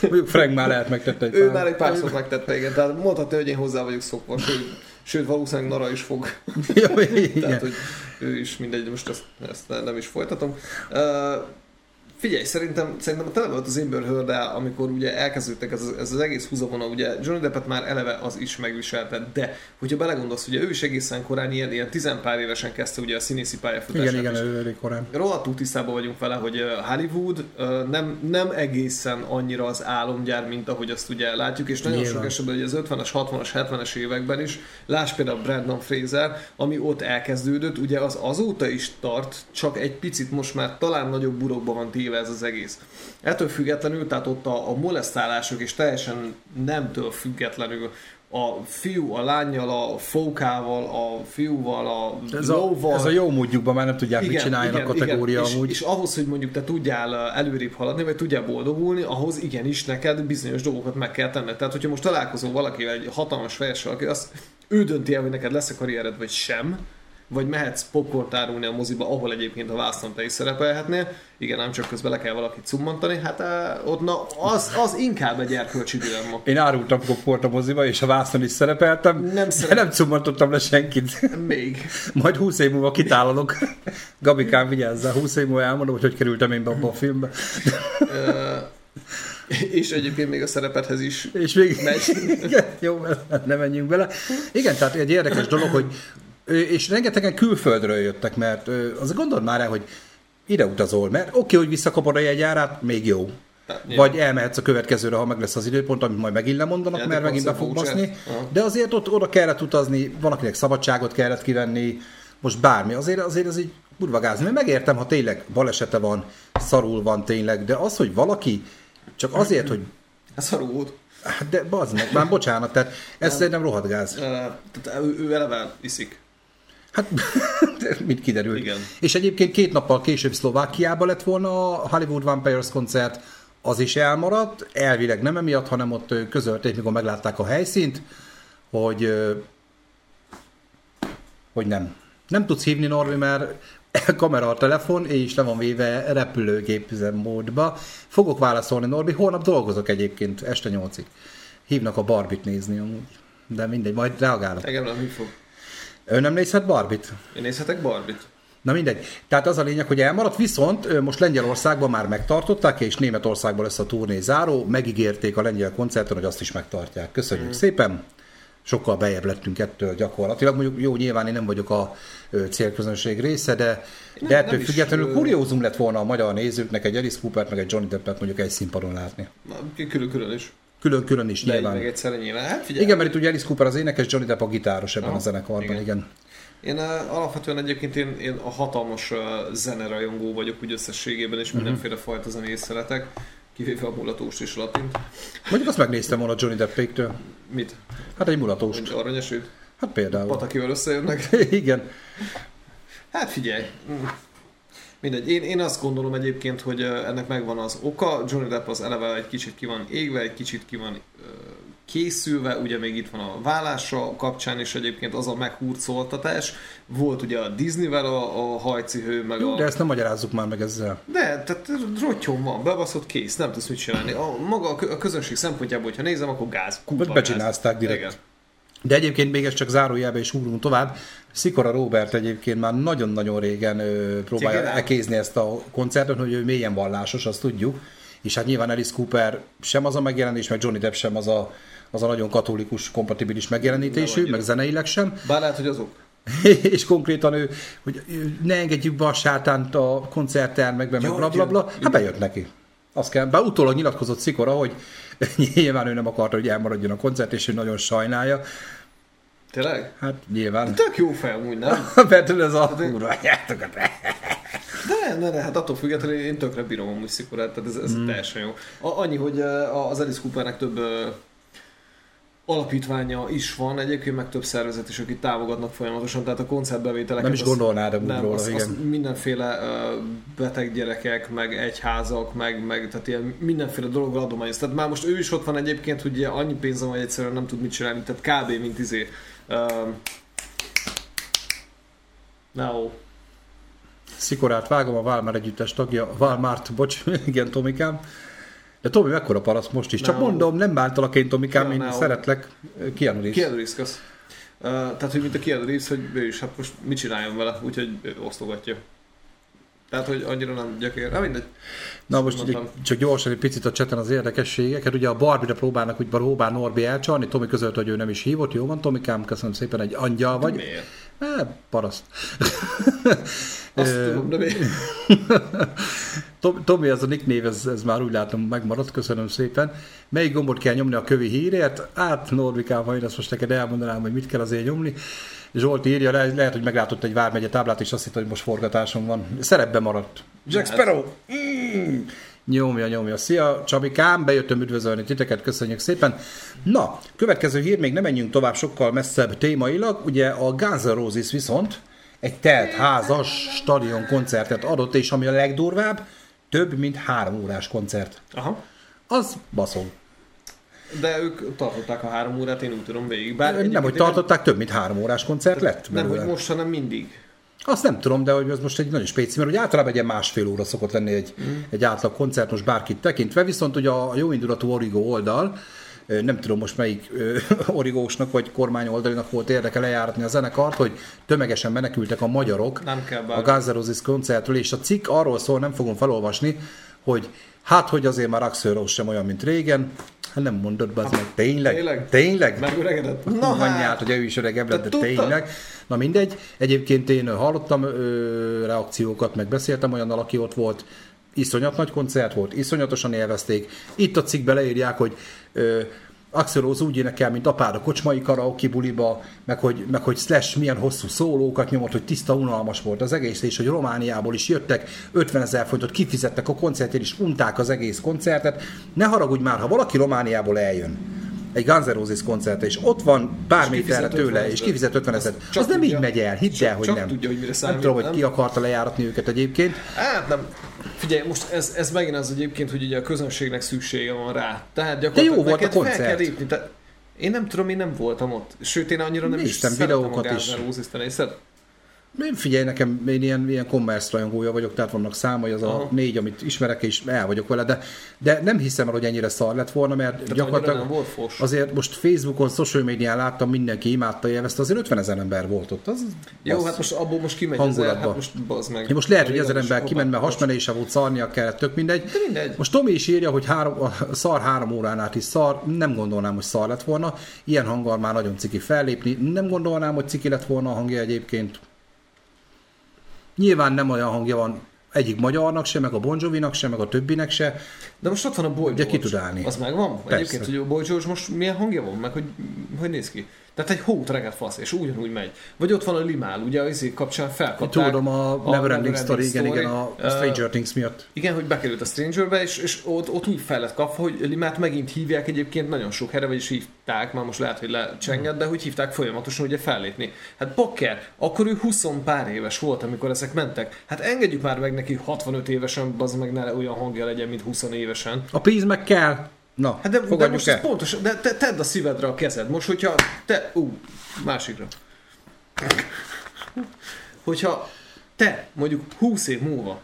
Mondjuk Frank már lehet megtette egy Ő pár. már egy párszor megtette, igen. Tehát mondhatja, hogy én hozzá vagyok szokva, sőt, sőt valószínűleg Nara is fog. Igen. Tehát, hogy ő is mindegy, most ezt, ezt nem is folytatom. Uh, Figyelj, szerintem, szerintem tele volt az Amber heard amikor ugye elkezdődtek ez, ez az egész húzavona, ugye Johnny Deppet már eleve az is megviselte, de hogyha belegondolsz, ugye ő is egészen korán, ilyen, ilyen tizenpár évesen kezdte ugye a színészi pályafutását. Igen, igen, ő elég korán. Rohadtul tisztában vagyunk vele, hogy Hollywood nem, nem egészen annyira az álomgyár, mint ahogy azt ugye látjuk, és nagyon Nyilván. sok esetben ugye az 50-es, 60-as, 70-es években is, láss például Brandon Fraser, ami ott elkezdődött, ugye az azóta is tart, csak egy picit most már talán nagyobb burokban van téve ez az egész. Ettől függetlenül, tehát ott a, a molesztálások és teljesen nemtől függetlenül a fiú a lányjal, a fókával, a fiúval, a ez lóval. A, ez a jó módjukban már nem tudják, igen, mit csinálni a kategória igen. amúgy. És, és ahhoz, hogy mondjuk te tudjál előrébb haladni, vagy tudjál boldogulni, ahhoz igenis neked bizonyos dolgokat meg kell tenned. Tehát, hogyha most találkozol valakivel, egy hatalmas fejessel, aki azt ő dönti el, hogy neked lesz a karriered, vagy sem, vagy mehetsz popcorn árulni a moziba, ahol egyébként a vásznon te is szerepelhetnél, igen, nem csak közben le kell valakit cummantani, hát uh, ott na, az, az inkább egy erkölcsi dilemma. Én árultam popcorn a moziba, és a vásznon is szerepeltem, nem szerep... de nem cummantottam le senkit. Még. Majd 20 év múlva kitálalok. Gabikám, vigyázzál, 20 év múlva elmondom, hogy hogy kerültem én be abba a filmbe. És egyébként még a szerepethez is és még, megy. jó, nem menjünk bele. Igen, tehát egy érdekes dolog, hogy és rengetegen külföldről jöttek, mert az gondold már el, hogy ide utazol, mert oké, okay, hogy visszakapod a jegyárát, még jó. Tehát, Vagy elmehetsz a következőre, ha meg lesz az időpont, amit majd megint lemondanak, mert megint be fog baszni. De azért ott oda kellett utazni, valakinek szabadságot kellett kivenni, most bármi. Azért, azért az így burvagázni. Mert megértem, ha tényleg balesete van, szarul van tényleg, de az, hogy valaki csak azért, hogy... Szarul Hát de bazd meg, már bocsánat, tehát ez szerintem rohadt gáz. Tehát ő, ő eleve iszik. Hát, mit kiderült. Igen. És egyébként két nappal később Szlovákiában lett volna a Hollywood Vampires koncert, az is elmaradt, elvileg nem emiatt, hanem ott közölték, mikor meglátták a helyszínt, hogy hogy nem. Nem tudsz hívni Norvi, mert kamera a telefon, és le van véve repülőgép módba. Fogok válaszolni, Norbi, holnap dolgozok egyébként, este nyolcig. Hívnak a Barbit nézni amúgy. De mindegy, majd reagálok. Engem nem fog. Ön nem nézhet Barbit? Én nézhetek Barbit. Na mindegy. Tehát az a lényeg, hogy elmaradt, viszont most Lengyelországban már megtartották, és Németországban lesz a turné záró, megígérték a lengyel koncerten, hogy azt is megtartják. Köszönjük mm. szépen! Sokkal bejebb lettünk ettől gyakorlatilag. Mondjuk jó, nyilván én nem vagyok a célközönség része, de, nem, de ettől függetlenül is, kuriózum lett volna a magyar nézőknek egy Alice Cooper meg egy Johnny Deppet mondjuk egy színpadon látni. Külön-külön is. Külön-külön is, De nyilván. meg egyszerre nyilván. Hát figyelj. Igen, mert itt ugye Alice Cooper az énekes, Johnny Depp a gitáros ebben Aha, a zenekarban, igen. igen. Én uh, alapvetően egyébként én, én a hatalmas uh, zenerajongó vagyok úgy összességében, és uh-huh. mindenféle fajta zenét szeretek. Kivéve a mulatóst és latint. Mondjuk azt megnéztem volna Johnny Deppéktől. Mit? Hát egy mulatóst. Hogy aranyesőt? Hát például. Patakival összejönnek? Igen. Hát figyelj. Mindegy, én, én azt gondolom egyébként, hogy ennek megvan az oka. Johnny Depp az eleve egy kicsit ki van égve, egy kicsit ki van készülve, ugye még itt van a vállása kapcsán is egyébként az a meghurcoltatás. Volt ugye a Disneyvel a, a hajcihő, meg Jó, a... de ezt nem magyarázzuk már meg ezzel. De, tehát rottyon van, bebaszott kész, nem tudsz mit csinálni. A, maga a kö- a közönség szempontjából, hogyha nézem, akkor gáz, kurva Vagy gáz. becsinázták direkt. Igen. De egyébként még ez csak zárójelbe is ugrunk tovább. Szikora Robert egyébként már nagyon-nagyon régen ö, próbálja Igen, ám. ekézni ezt a koncertet, hogy ő mélyen vallásos, azt tudjuk. És hát nyilván Alice Cooper sem az a megjelenés, meg Johnny Depp sem az a, az a nagyon katolikus, kompatibilis megjelenítésű, meg zeneileg sem. Bár lehet, hogy azok. és konkrétan ő, hogy ne engedjük be a sátánt a koncerttermekbe, meg Ja, bla bla hát bejött neki. Azt kell, bár utólag nyilatkozott Szikora, hogy nyilván ő nem akarta, hogy elmaradjon a koncert, és ő nagyon sajnálja. Tényleg? Hát nyilván. Tök jó fel, úgy nem? Mert ez a kurva anyátokat. De, ne, ne, hát attól függetlenül én tökre bírom amúgy szikorát, tehát ez, ez mm. teljesen jó. A, annyi, hogy eh, az Alice Coopernek több eh, alapítványa is van, egyébként meg több szervezet is, akik támogatnak folyamatosan, tehát a koncertbevételeket... Nem is gondolnád amúgy nem, róla, az, igen. az mindenféle uh, beteg gyerekek, meg egyházak, meg, meg tehát ilyen mindenféle dologgal adományoz. Tehát már most ő is ott van egyébként, hogy ugye annyi pénze van, hogy egyszerűen nem tud mit csinálni, tehát kb. mint izé. Uh, no. Szikorát vágom, a Válmár együttes tagja, Válmárt, bocs, igen, Tomikám. De Tomi, mekkora parasz most is? Csak No. mondom, nem bántalak én, Tomikám, én szeretlek. Keanu Reeves. Keanu Reeves, kösz. Uh, tehát, hogy mint a Keanu Reeves, hogy ő is, hát most mit csináljon vele, úgyhogy osztogatja. Tehát, hogy annyira nem gyakér. Hát mindegy. Na most ugye, csak gyorsan egy picit a cseten az érdekességeket. Ugye a Barbie-re próbálnak úgy Róbán Norbi elcsalni, Tomi közölt, hogy ő nem is hívott. Jó van, Tomikám, köszönöm szépen, egy angyal vagy. Miért? Eh, paraszt. Azt tudom, de Tomi, ez a nicknév, ez, ez már úgy látom megmaradt, köszönöm szépen. Melyik gombot kell nyomni a kövi hírért? Hát, Norvikám, ha én ezt most neked elmondanám, hogy mit kell azért nyomni. Zsolt írja, le, lehet, hogy meglátott egy vármegye táblát, és azt hitt, hogy most forgatáson van. Szerepbe maradt. Jack Lehet. Sparrow! Mm. Nyomja, nyomja. Szia, Csabikám, bejöttem üdvözölni titeket, köszönjük szépen. Na, következő hír, még nem menjünk tovább sokkal messzebb témailag. Ugye a Guns N' Roses viszont egy telt házas stadion koncertet adott, és ami a legdurvább, több mint három órás koncert. Aha. Az baszol. De ők tartották a három órát, én úgy tudom végig. Bár Nem, hogy tartották, több mint három órás koncert lett Nem, belőle. hogy most, hanem mindig. Azt nem tudom, de hogy ez most egy nagyon spéci, mert hogy általában egy ilyen másfél óra szokott lenni egy, mm. egy átlag koncert, most bárkit tekintve, viszont ugye a jóindulatú Origo oldal, nem tudom most melyik origósnak vagy kormány oldalinak volt érdeke lejáratni a zenekart, hogy tömegesen menekültek a magyarok Nem kell a Roses koncertről, és a cikk arról szól, nem fogom felolvasni, hogy hát, hogy azért már Rose sem olyan, mint régen, hát nem mondod, bazd meg, tényleg? Tényleg? Tényleg? Megöregedett? Na anyját, hát. hogy ő is öregebb lett, de tudtad? tényleg. Na mindegy. Egyébként én hallottam ö, reakciókat, meg beszéltem olyannal, aki ott volt. Iszonyat nagy koncert volt, iszonyatosan élvezték. Itt a cikkbe leírják, hogy ö, Axl Rose úgy énekel, mint apád a kocsmai karaoke buliba, meg hogy, meg hogy Slash milyen hosszú szólókat nyomott, hogy tiszta unalmas volt az egész, és hogy Romániából is jöttek, 50 ezer fontot kifizettek a koncertért, és unták az egész koncertet. Ne haragudj már, ha valaki Romániából eljön, egy Guns N' Roses koncertre, és ott van pár méterre kifizet 50 tőle, és kifizet 50 Azt ezeret. Az nem így megy el, hidd el, hogy nem. tudja, hogy mire nem számít, tudom, hogy nem? ki akarta lejáratni őket egyébként. Hát nem. Figyelj, most ez, ez megint az egyébként, hogy ugye a közönségnek szüksége van rá. Tehát gyakorlatilag jó volt a neked fel koncert. kell lépni. Te, én nem tudom, én nem voltam ott. Sőt, én annyira nem Néztem is videókat is. Nézted? Én figyelj, nekem én ilyen, ilyen commerce rajongója vagyok, tehát vannak számai, az a Aha. négy, amit ismerek, és el vagyok vele, de, de nem hiszem el, hogy ennyire szar lett volna, mert annyira gyakorlatilag nem azért most Facebookon, social médián láttam, mindenki imádta, élvezte, azért 50 ezer ember volt ott. Az, Jó, az- hát most abból most kimegy ezer, hangulatba. hát most bazd meg. Ja, most lehet, hogy ezer ember kiment, mert hasmenése volt, szarnia kellett, tök mindegy. De mindegy. Most Tomi is írja, hogy három, a szar három órán át is szar, nem gondolnám, hogy szar lett volna. Ilyen hanggal már nagyon ciki fellépni, nem gondolnám, hogy ciki lett volna a hangja egyébként. Nyilván nem olyan hangja van, egyik magyarnak se, meg a Bon Jovi-nak se, meg a többinek se. De most ott van a Boy De George. ki tud állni. Az megvan? Persze. Egyébként, hogy a Boy George most milyen hangja van, meg hogy, hogy néz ki? Tehát egy hót reggel fasz, és ugyanúgy megy. Vagy ott van a Limál, ugye az izé kapcsán felkapták. Tudom, a, a Neverending Story, igen, igen, a Stranger Things miatt. Igen, hogy bekerült a Strangerbe, és, és ott, ott úgy fel lett kapva, hogy Limát megint hívják egyébként nagyon sok helyre, vagyis hívták, már most lehet, hogy lecsenged, de hogy hívták folyamatosan ugye fellépni. Hát Bakker, akkor ő 20 pár éves volt, amikor ezek mentek. Hát engedjük már meg neki 65 évesen, az meg ne olyan hangja legyen, mint 20 évesen. A pénz meg kell. Na, Hát de, de most ez el. pontos, de te, tedd a szívedre a kezed. Most, hogyha te, ú, másikra. Hogyha te mondjuk 20 év múlva,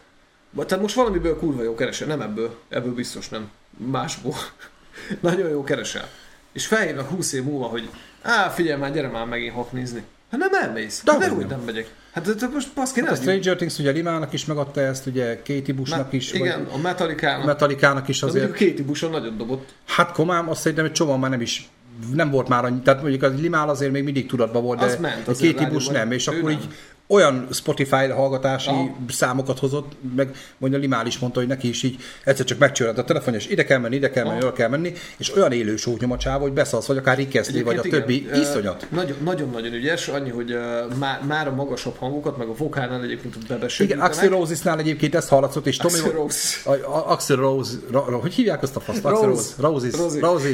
tehát most valamiből kurva jó keresel, nem ebből, ebből biztos nem, másból. Nagyon jó keresel. És felhívnak 20 év múlva, hogy á, figyelj már, gyere már megint haknizni. Hát nem elmész. De hogy úgy nem megyek. Hát de, de most baszki, Hát a Stranger Things ugye Limának is megadta ezt, ugye Katie Bushnak is, Igen, vagy a Metallica-nak. Metallica-nak is De azért. mondjuk Katie Bushon nagyot dobott. Hát komám, azt szerintem egy csomó már nem is nem volt már annyi, tehát mondjuk a Limál azért még mindig tudatban volt, de Az ment a Bush rádióban. nem, és Ő akkor nem. így olyan Spotify hallgatási Aha. számokat hozott, meg mondja Limál is mondta, hogy neki is így egyszer csak megcsörönt a telefonja, és ide kell menni, ide kell menni, oda kell menni, és olyan élő csáv, hogy beszalsz, vagy akár Rick Astley, vagy a Egyébként többi, igen, ö, iszonyat. Nagyon- Nagyon-nagyon ügyes, annyi, hogy uh, már, már a magasabb hangokat, meg a vokálnál egyébként Igen, bebesegítenek. Axel Rose-nál egyébként ezt hallatszott, és Tommy... Axl Rose. Axel Rose, ra, ra, hogy hívják azt a faszt? Axel Rose. Rose.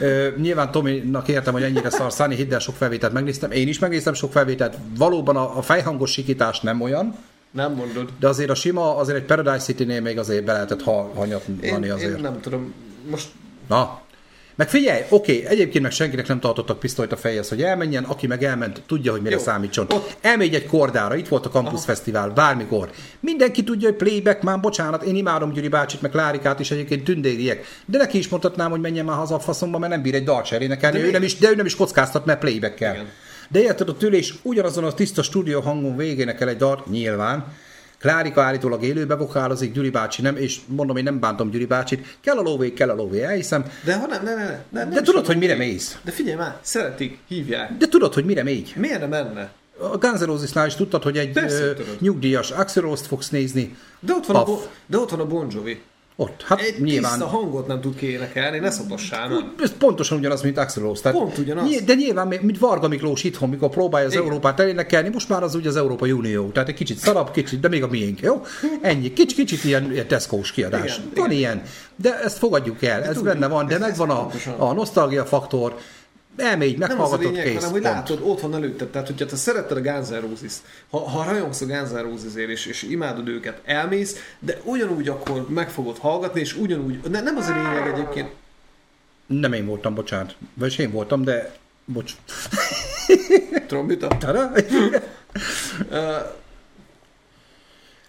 Ö, nyilván Tominak értem, hogy ennyire szar Sunny, hidd el, sok felvételt megnéztem. Én is megnéztem sok felvételt. Valóban a, a fejhangos sikítás nem olyan, Nem mondod. de azért a sima, azért egy Paradise City-nél még azért be lehetett ha, Én, hanyatlani azért. én nem tudom. Most Na, meg figyelj, oké, egyébként meg senkinek nem tartottak pisztolyt a fejhez, hogy elmenjen, aki meg elment, tudja, hogy mire Jó. számítson. Ott- Elmegy egy kordára, itt volt a Campus Aha. Fesztivál, bármikor. Mindenki tudja, hogy playback, már bocsánat, én imádom Gyuri bácsit, meg Klárikát is egyébként tündériek. De neki is mondhatnám, hogy menjen már haza a faszomba, mert nem bír egy dalt De ő nem is, de ő nem is kockáztat, mert playback kell. Igen. De érted, ott ül és ugyanazon a tiszta stúdió hangon végének el egy dalt, nyilván. Klárika állítólag élőbe vokálozik, Gyuri bácsi nem, és mondom, én nem bántom Gyuri bácsit. Kell a lóvé, kell a lóvé, elhiszem. De ha nem, ne, ne, ne, ne, De nem tudod, hogy mire mész? De figyelj már, szeretik, hívják. De tudod, hogy mire mégy? Miért nem menne? A Guns N' Roses-nál is tudtad, hogy egy Persze, ö, nyugdíjas Axl Rose-t fogsz nézni. De ott van, a, Paf. Bo- de ott van a Bon Jovi. Ott, hát Egy nyilván. tiszta hangot nem tud kiénekelni, ne szopassál. Ez pontosan ugyanaz, mint Axl Rose. Tehát Pont ugyanaz. nyilv- De nyilván, mint Varga Miklós itthon, mikor próbálja az Igen. Európát elénekelni, most már az ugye az Európai Unió. Tehát egy kicsit szarabb, kicsit, de még a miénk, jó? Ennyi. Kicsit, kicsit ilyen, ilyen Tesco-s kiadás. Igen, van igen. ilyen. De ezt fogadjuk el, ez tudjuk, benne van, de megvan a, a nosztalgia faktor. Elmégy, Nem az a meghallgatod, lényeg, kész. hanem hogy pont. látod, ott van előtted. Tehát, hogyha te szeretted a Guns N' Roses-t, ha, ha rajongsz a Guns N' Roses-ért, és, és imádod őket, elmész, de ugyanúgy akkor meg fogod hallgatni, és ugyanúgy, ne, nem az a lényeg egyébként, Nem én voltam, bocsánat. Vagy én voltam, de bocs. trombita. Uh,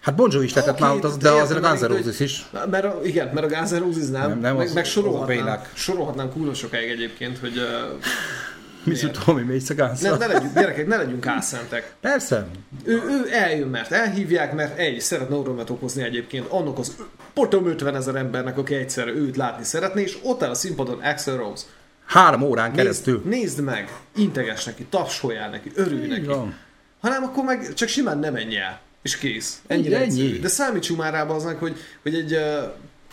Hát Bon Jovi is lehetett Oké, már az- de értem, azért a Guns N' Roses is. Mert a, igen, mert a Guns N' Roses nem, Nem, nem, nem, meg, az- meg Bélák. sorolhatnánk kurva sokáig egyébként, hogy uh, Mi miért? Tomi mész a Guns ne, ne legyünk, gyerekek, ne legyünk álszentek. Persze. Ő, ő eljön, mert elhívják, mert egy, szeretne örömet okozni egyébként annak az potom 50 ezer embernek, aki egyszer őt látni szeretné, és ott áll a színpadon Axel Rose. Három órán keresztül. Nézd, nézd meg, integes neki, tapsoljál neki, örülj neki. Hanem akkor meg csak simán ne menj el, és kész. Ennyire Ennyi. egyszerű. De számítsunk már rá az meg, hogy, hogy egy uh,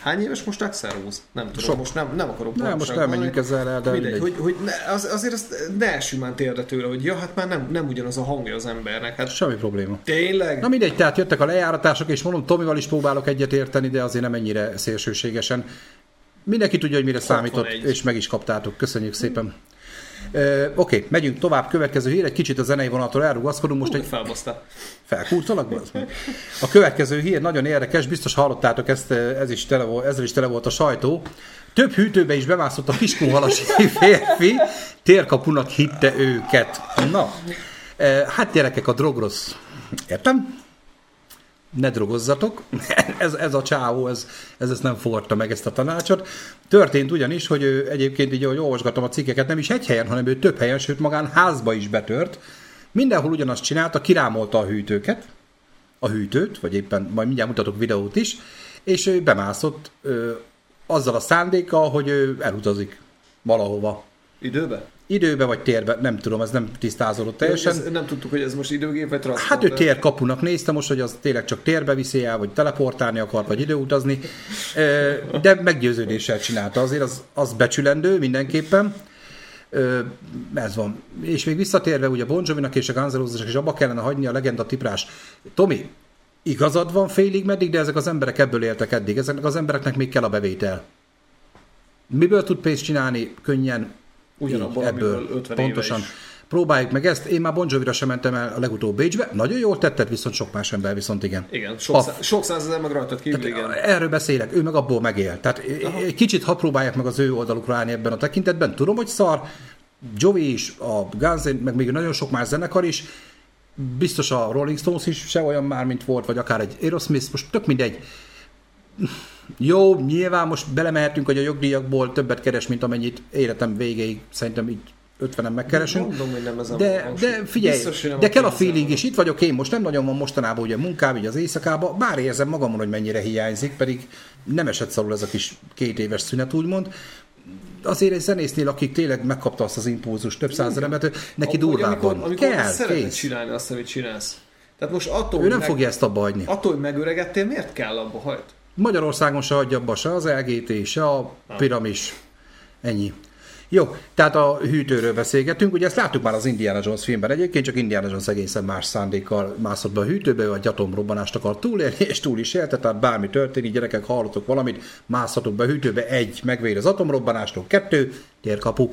hány éves most Axel Rose? Nem tudom, Sok. most nem, nem akarok Nem, most nem menjünk ezzel el, de Mindegy, mindegy. hogy, hogy ne, az, azért azt ne essünk már térdre tőle, hogy ja, hát már nem, nem ugyanaz a hangja az embernek. Hát Semmi probléma. tényleg? Na mindegy, tehát jöttek a lejáratások, és mondom, Tomival is próbálok egyet érteni, de azért nem ennyire szélsőségesen. Mindenki tudja, hogy mire számított, 61. és meg is kaptátok. Köszönjük szépen. Oké, okay, megyünk tovább. Következő hír, egy kicsit a zenei vonaltól elrugaszkodunk. Most Most egy felbasztál. Felkúrtalak? A következő hír nagyon érdekes, biztos hallottátok ezt, ez is tele volt, ezzel is tele volt a sajtó. Több hűtőbe is bemászott a kiskunhalasi férfi, térkapunak hitte őket. Na, hát gyerekek, a drog rossz. Értem? Ne drogozzatok. Ez, ez a csávó, ez, ez ezt nem fogadta meg ezt a tanácsot. Történt ugyanis, hogy ő egyébként így, ahogy olvasgattam a cikkeket, nem is egy helyen, hanem ő több helyen, sőt magán házba is betört. Mindenhol ugyanazt csinálta, kirámolta a hűtőket, a hűtőt, vagy éppen majd mindjárt mutatok videót is, és ő bemászott ö, azzal a szándékkal, hogy ő elutazik valahova. Időbe? Időbe vagy térbe, nem tudom, ez nem tisztázódott teljesen. Ez, nem tudtuk, hogy ez most időgép vagy transzport. Hát ő térkapunak nézte most, hogy az tényleg csak térbe viszi el, vagy teleportálni akar, vagy időutazni, de meggyőződéssel csinálta. Azért az, az becsülendő mindenképpen. Ez van. És még visszatérve ugye Bon Jovi-nak és a Guns N' is abba kellene hagyni a legenda tiprás. Tomi, igazad van félig meddig, de ezek az emberek ebből éltek eddig. Ezeknek az embereknek még kell a bevétel. Miből tud pénzt csinálni könnyen? Ugyanabból, Így, amiből 50 éve Pontosan. is. Próbáljuk meg ezt. Én már Bon Jovi-ra sem mentem el a legutóbb Bécsbe. Nagyon jól tetted, viszont sok más ember viszont igen. Igen, sok, Paf. szá- sok százezer meg rajtad kívül, igen. Erről beszélek, ő meg abból megél. Tehát egy kicsit ha próbálják meg az ő oldalukra állni ebben a tekintetben. Tudom, hogy szar, Jovi is, a Guns, meg még nagyon sok más zenekar is, biztos a Rolling Stones is se olyan már, mint volt, vagy akár egy Aerosmith, most tök mindegy. Jó, nyilván most belemehetünk, hogy a jogdíjakból többet keres, mint amennyit életem végéig szerintem így 50-en megkeresünk. Mondom, hogy nem ez a De, most de figyelj, biztos, nem de kell a feeling is. Itt vagyok én, most nem nagyon van mostanában ugye munkám, így az éjszakában, bár érzem magamon, hogy mennyire hiányzik, pedig nem esett szarul ez a kis két éves szünet, úgymond. Azért egy zenésznél, akik tényleg megkapta azt az impulzus több százezer embert, neki amikor, van. amikor Kell, szereted csinálni azt, amit csinálsz. Tehát most attól, Ő nem meg, fogja ezt abba hagyni. attól, hogy megöregedtél, miért kell abba hagyd? Magyarországon se hagyja abba se az LGT, se a piramis. Ennyi. Jó, tehát a hűtőről beszélgetünk, ugye ezt láttuk már az Indiana Jones filmben egyébként, csak Indiana Jones egészen más szándékkal mászott be a hűtőbe, vagy atomrobbanást akar túlélni, és túl is élte, tehát bármi történik, gyerekek, hallotok valamit, mászhatok be a hűtőbe, egy, megvéd az atomrobbanástól, kettő, térkapu.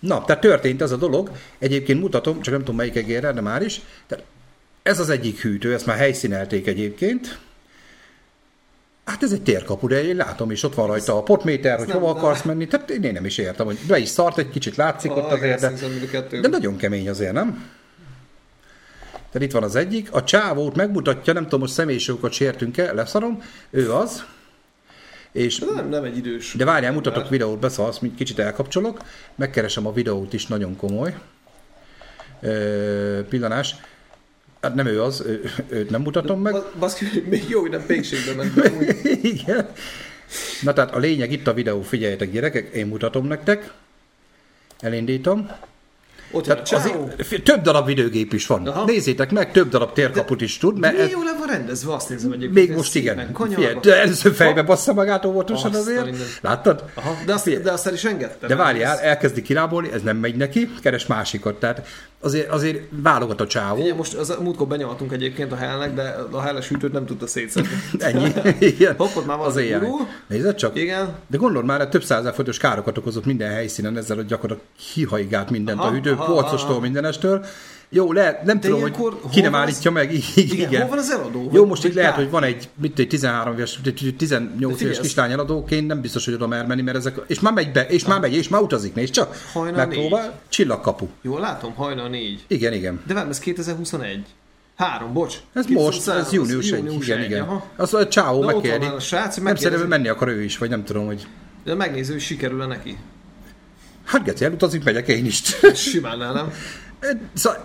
Na, tehát történt ez a dolog, egyébként mutatom, csak nem tudom melyik egérre, de már is. Tehát ez az egyik hűtő, ezt már helyszínelték egyébként, Hát ez egy térkapu, de én látom, és ott van rajta a potméter, hogy hova akarsz menni. Tehát én nem is értem, hogy be is szart, egy kicsit látszik ott azért, de, de... de nagyon kemény azért, nem? Tehát itt van az egyik. A csávót megmutatja, nem tudom, hogy személyiségokat sértünk-e, leszarom. Ő az. És nem, nem egy idős. de várjál, mutatok videót, beszalsz, mint kicsit elkapcsolok. Megkeresem a videót is, nagyon komoly. Ö, pillanás. Hát nem ő az, ő, őt nem mutatom meg. Ba- Baszki, még jó, hogy nem pékségbe ment. Igen. Na tehát a lényeg itt a videó, figyeljetek gyerekek, én mutatom nektek. Elindítom. Ott Tehát fi- több darab videógép is van. Aha. Nézzétek meg, több darab térkaput is tud, mert Milyen jól le van rendezve, azt nézem egyébként. még most igen. Figyelj, de először fejbe bassza magát óvatosan azért. minden. Láttad? Aha, de azt, de azt el is engedtem. De várjál, ez- elkezdi kirábolni, ez nem megy neki, keres másikat. Tehát azért, azért válogat a csávó. Ugye most az, múltkor benyaltunk egyébként a hellnek, de a helles hűtőt nem tudta szétszedni. Ennyi. Igen. Hoppot már az éjjel. Nézd csak. Igen. De gondold már, több százezer fontos károkat okozott minden helyszínen ezzel, hogy gyakorlatilag hihaigált mindent Aha, a hűtő, polcostól, mindenestől. Jó, lehet, nem tudom, hogy ki nem van az- állítja meg. Igen, hol van az eladó? Jó, most itt lehet, hogy van egy, mit egy 13 éves, 18 figyelj, éves kislány eladóként, nem biztos, hogy oda mer menni, mert ezek, és már megy be, és már megy, és már utazik, nézd csak. Hajnal Megpróbál, csillagkapu. Jól látom, hajnal négy. Igen, igen. De várj, ez 2021. Három, bocs. Ez 2023, most, ez az június 1, igen, igen. Aha. Az a srác, hogy Nem szerintem menni akar ő is, vagy nem tudom, hogy... De megnéző, hogy sikerül-e neki. Hát Geci, elutazik, megyek én is. Simán nem. Szóval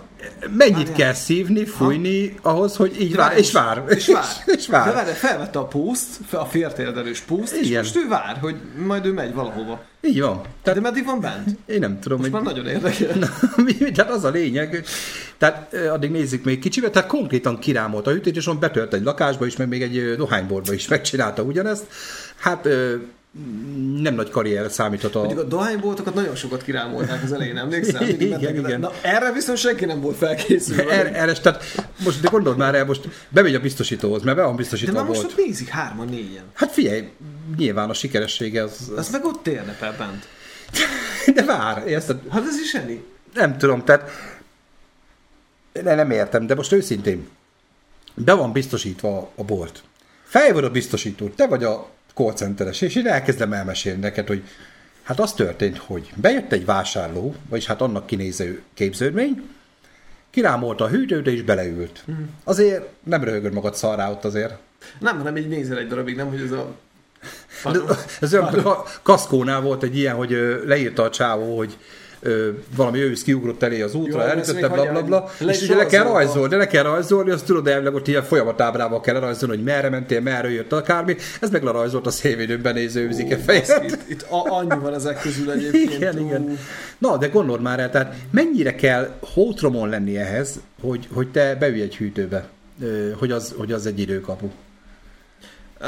mennyit Várjál. kell szívni, fújni ahhoz, hogy így vár, és vár, És vár. és vár. De felvette a puszt, a féltérdelős puszt, és most ő vár, hogy majd ő megy valahova. Így van. De Tehát meddig van bent? én nem tudom, Most hogy... már nagyon érdekel. Na, mi- tehát az a lényeg. Tehát addig nézzük még kicsivel, tehát konkrétan kirámolt a hűtét, és on betölt egy lakásba is, meg még egy ö, dohányboltba is megcsinálta ugyanezt. Hát nem nagy karrier számíthat a... Mondjuk a dohányboltokat nagyon sokat kirámolták az elején, emlékszel? Mindig Igen, igen. Na, erre viszont senki nem volt felkészülve. Erre, erre, tehát most, de gondold már el, most bemegy a biztosítóhoz, mert be van De biztosítva már most ott nézik hárman, négyen. Hát figyelj, nyilván a sikeressége az... Az az meg ott érne bent. de vár, érted? Hát ez is ennyi. Nem tudom, tehát ne, nem értem, de most őszintén, be van biztosítva a bolt. Fej vagy a biztosító, te vagy a call centeres, és én elkezdem elmesélni neked, hogy hát az történt, hogy bejött egy vásárló, vagyis hát annak kinéző képződmény, kirámolta a hűtőt és beleült. Azért nem röhögöd magad szarrá ott azért. Nem, hanem így nézel egy darabig, nem, hogy ez a... De Ez olyan ka- kaszkónál volt egy ilyen, hogy leírta a csávó, hogy ö, valami ősz kiugrott elé az útra, elütötte, bla bla bla, és ugye le kell rajzolni, de le kell rajzolni, azt tudod elvileg ott ilyen folyamatábrával kell rajzolni, hogy merre mentél, merre jött akármi, ez meg lerajzolt a szélvédőn benéző őzike fejet. Itt, itt a, annyi van ezek közül egyébként. Igen, igen. Na, de gondold már el, tehát mennyire kell hótromon lenni ehhez, hogy, hogy te beülj egy hűtőbe, hogy az, hogy az egy időkapu. Ö,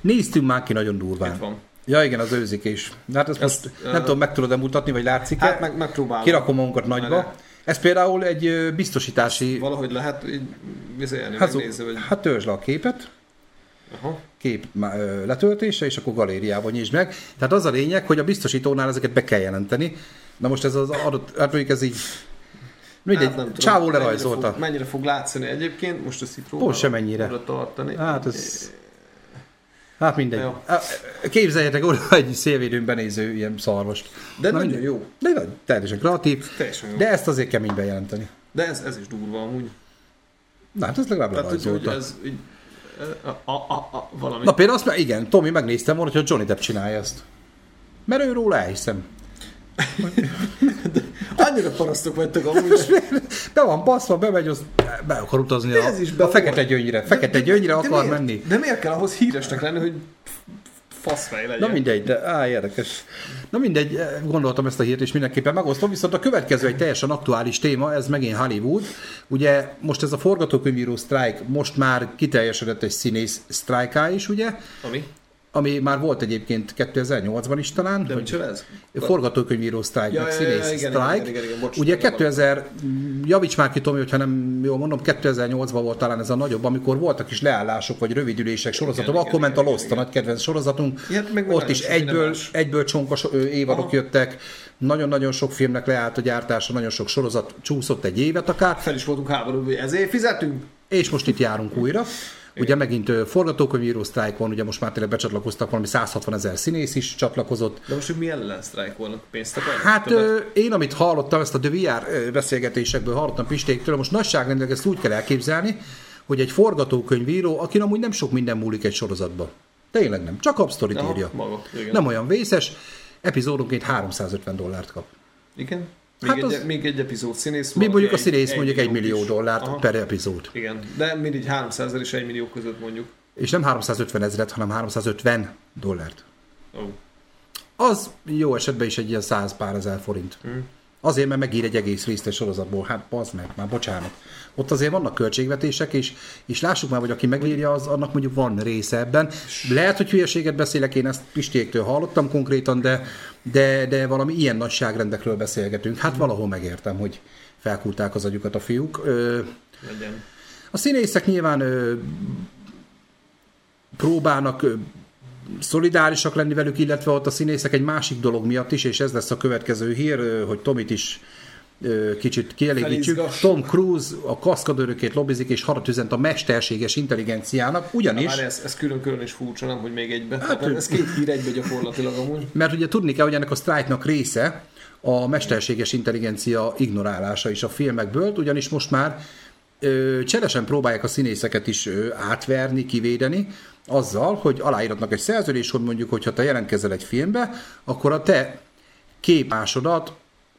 Néztünk már ki nagyon durván. Itt van. Ja igen, az őzik is. Hát ezt, Ezt, most ö, nem tudom, meg tudod-e mutatni, vagy látszik Hát meg, megpróbálom. Kirakom magunkat nagyba. Ez például egy biztosítási... Valahogy lehet így vizelni, Hát, megnézni, hogy... hát törzsd le a képet, Aha. kép letöltése, és akkor galériában nyisd meg. Tehát az a lényeg, hogy a biztosítónál ezeket be kell jelenteni. Na most ez az adott, hát mondjuk ez így... Mindegy, Hát nem csávó mennyire lerajzolta. Fog, mennyire fog látszani egyébként, most ezt így próbálom Pont semennyire. oda tartani. Hát ez- Hát mindegy. Jó. Képzeljetek oda egy szélvédőn benéző ilyen szarvast. De Na nagyon mindegy. jó. De nagy, teljesen kreatív. Teljesen jó. De ezt azért kemény bejelenteni. De ez, ez is durva amúgy. Na, hát ez legalább Tehát, hogy, lerajzolta. ez így, a, a, a, a, valami. Na például azt igen, Tomi megnéztem volna, hogy Johnny Depp csinálja ezt. Mert ő róla elhiszem. Annyira parasztok vagytok amúgy. de- Be van baszva, bemegy, az be akar utazni De a, ez is be a fekete volt. gyöngyre. Fekete gyöngyre akar miért, menni. De miért kell ahhoz híresnek lenni, hogy faszfej legyen? Na mindegy, de á, érdekes. Na mindegy, eh, gondoltam ezt a hírt, és mindenképpen megosztom, viszont a következő egy teljesen aktuális téma, ez megint Hollywood. Ugye most ez a forgatókönyvíró sztrájk, most már kiteljesedett egy színész sztrájká is, ugye? Ami? Ami már volt egyébként 2008-ban is talán. De hogy- ez? forgatókönyvíró sztrájk, Ja, meg ja, ja, színész igen, sztrájk. igen, igen, igen, bocs, Ugye igen, 2000, javíts már ki Tomi, hogyha nem jól mondom, 2008-ban volt talán ez a nagyobb, amikor voltak is leállások, vagy rövidülések sorozatok, akkor igen, ment a Lost, a nagy kedvenc sorozatunk. Igen, meg Ott is egyből, egyből csonkos ö, évadok Aha. jöttek, nagyon-nagyon sok filmnek leállt a gyártása, nagyon sok sorozat csúszott egy évet akár, Fel is voltunk háborúban, ezért fizetünk. és most itt járunk újra. Ugye megint forgatókönyvíró sztrájk van, ugye most már tényleg becsatlakoztak, valami 160 ezer színész is csatlakozott. De most ők mi ellen sztrájkolnak? Pénzt akarnak? Hát Többet? én, amit hallottam, ezt a The VR ö, beszélgetésekből hallottam Pistéktől, most nagyságrendileg ezt úgy kell elképzelni, hogy egy forgatókönyvíró, aki amúgy nem sok minden múlik egy sorozatba. Tényleg nem, csak absztorit írja. maga, igen. Nem olyan vészes, epizódonként 350 dollárt kap. Igen? Még, Hát egy, az- még egy epizód színész Mi mondjuk a színész mondjuk egy millió is. dollárt Aha. per epizód. Igen, de mindig 300 és 1 millió között mondjuk. És nem 350 ezeret, hanem 350 dollárt. Ó. Az jó esetben is egy ilyen 100 pár ezer forint. Mm. Azért, mert megír egy egész részt egy sorozatból. Hát, bazd meg, már bocsánat. Ott azért vannak költségvetések, és, és lássuk már, hogy aki megírja, az, annak mondjuk van része ebben. Lehet, hogy hülyeséget beszélek, én ezt Pistéktől hallottam konkrétan, de, de, de valami ilyen nagyságrendekről beszélgetünk. Hát valahol megértem, hogy felkulták az agyukat a fiúk. Ö, Legyen. a színészek nyilván ö, próbálnak szolidárisak lenni velük, illetve ott a színészek egy másik dolog miatt is, és ez lesz a következő hír, hogy Tomit is kicsit kielégítsük. Felizgassuk. Tom Cruise a kaszkadőrökét lobbizik, és harat üzent a mesterséges intelligenciának, ugyanis... Már ez, ez külön-külön is furcsa, nem, hogy még egybe. Hát, Hát, ez két hír egybe gyakorlatilag amúgy. Mert ugye tudni kell, hogy ennek a sztrájknak része a mesterséges intelligencia ignorálása is a filmekből, ugyanis most már ö, cselesen próbálják a színészeket is ö, átverni, kivédeni, azzal, hogy aláíratnak egy szerződést, hogy mondjuk, hogyha te jelentkezel egy filmbe, akkor a te képmásodat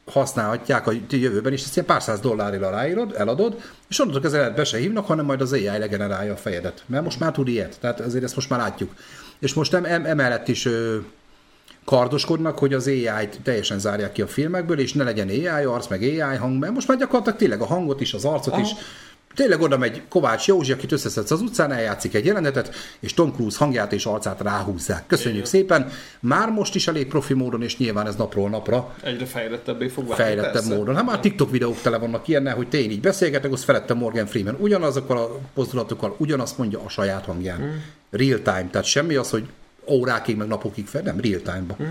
használhatják a jövőben is, ezt ilyen pár száz dollárért aláírod, eladod, és onnantól kezdve be se hívnak, hanem majd az AI legenerálja a fejedet. Mert most már tud ilyet, tehát ezért ezt most már látjuk. És most em, em, emellett is kardoskodnak, hogy az AI-t teljesen zárják ki a filmekből, és ne legyen AI arc, meg AI hang, mert most már gyakorlatilag tényleg a hangot is, az arcot Aha. is, tényleg oda megy Kovács Józsi, akit összeszedsz az utcán, eljátszik egy jelenetet, és Tom Cruise hangját és arcát ráhúzzák. Köszönjük Igen. szépen. Már most is elég profi módon, és nyilván ez napról napra Egyre fejlettebbé fog válni. fejlettebb persze. módon. Hát már TikTok videók tele vannak ilyennel, hogy te én így beszélgetek, az felette Morgan Freeman ugyanazokkal a pozdulatokkal, ugyanazt mondja a saját hangján. Hm. Real time, tehát semmi az, hogy órákig, meg napokig fel, nem, real time-ba. Hm.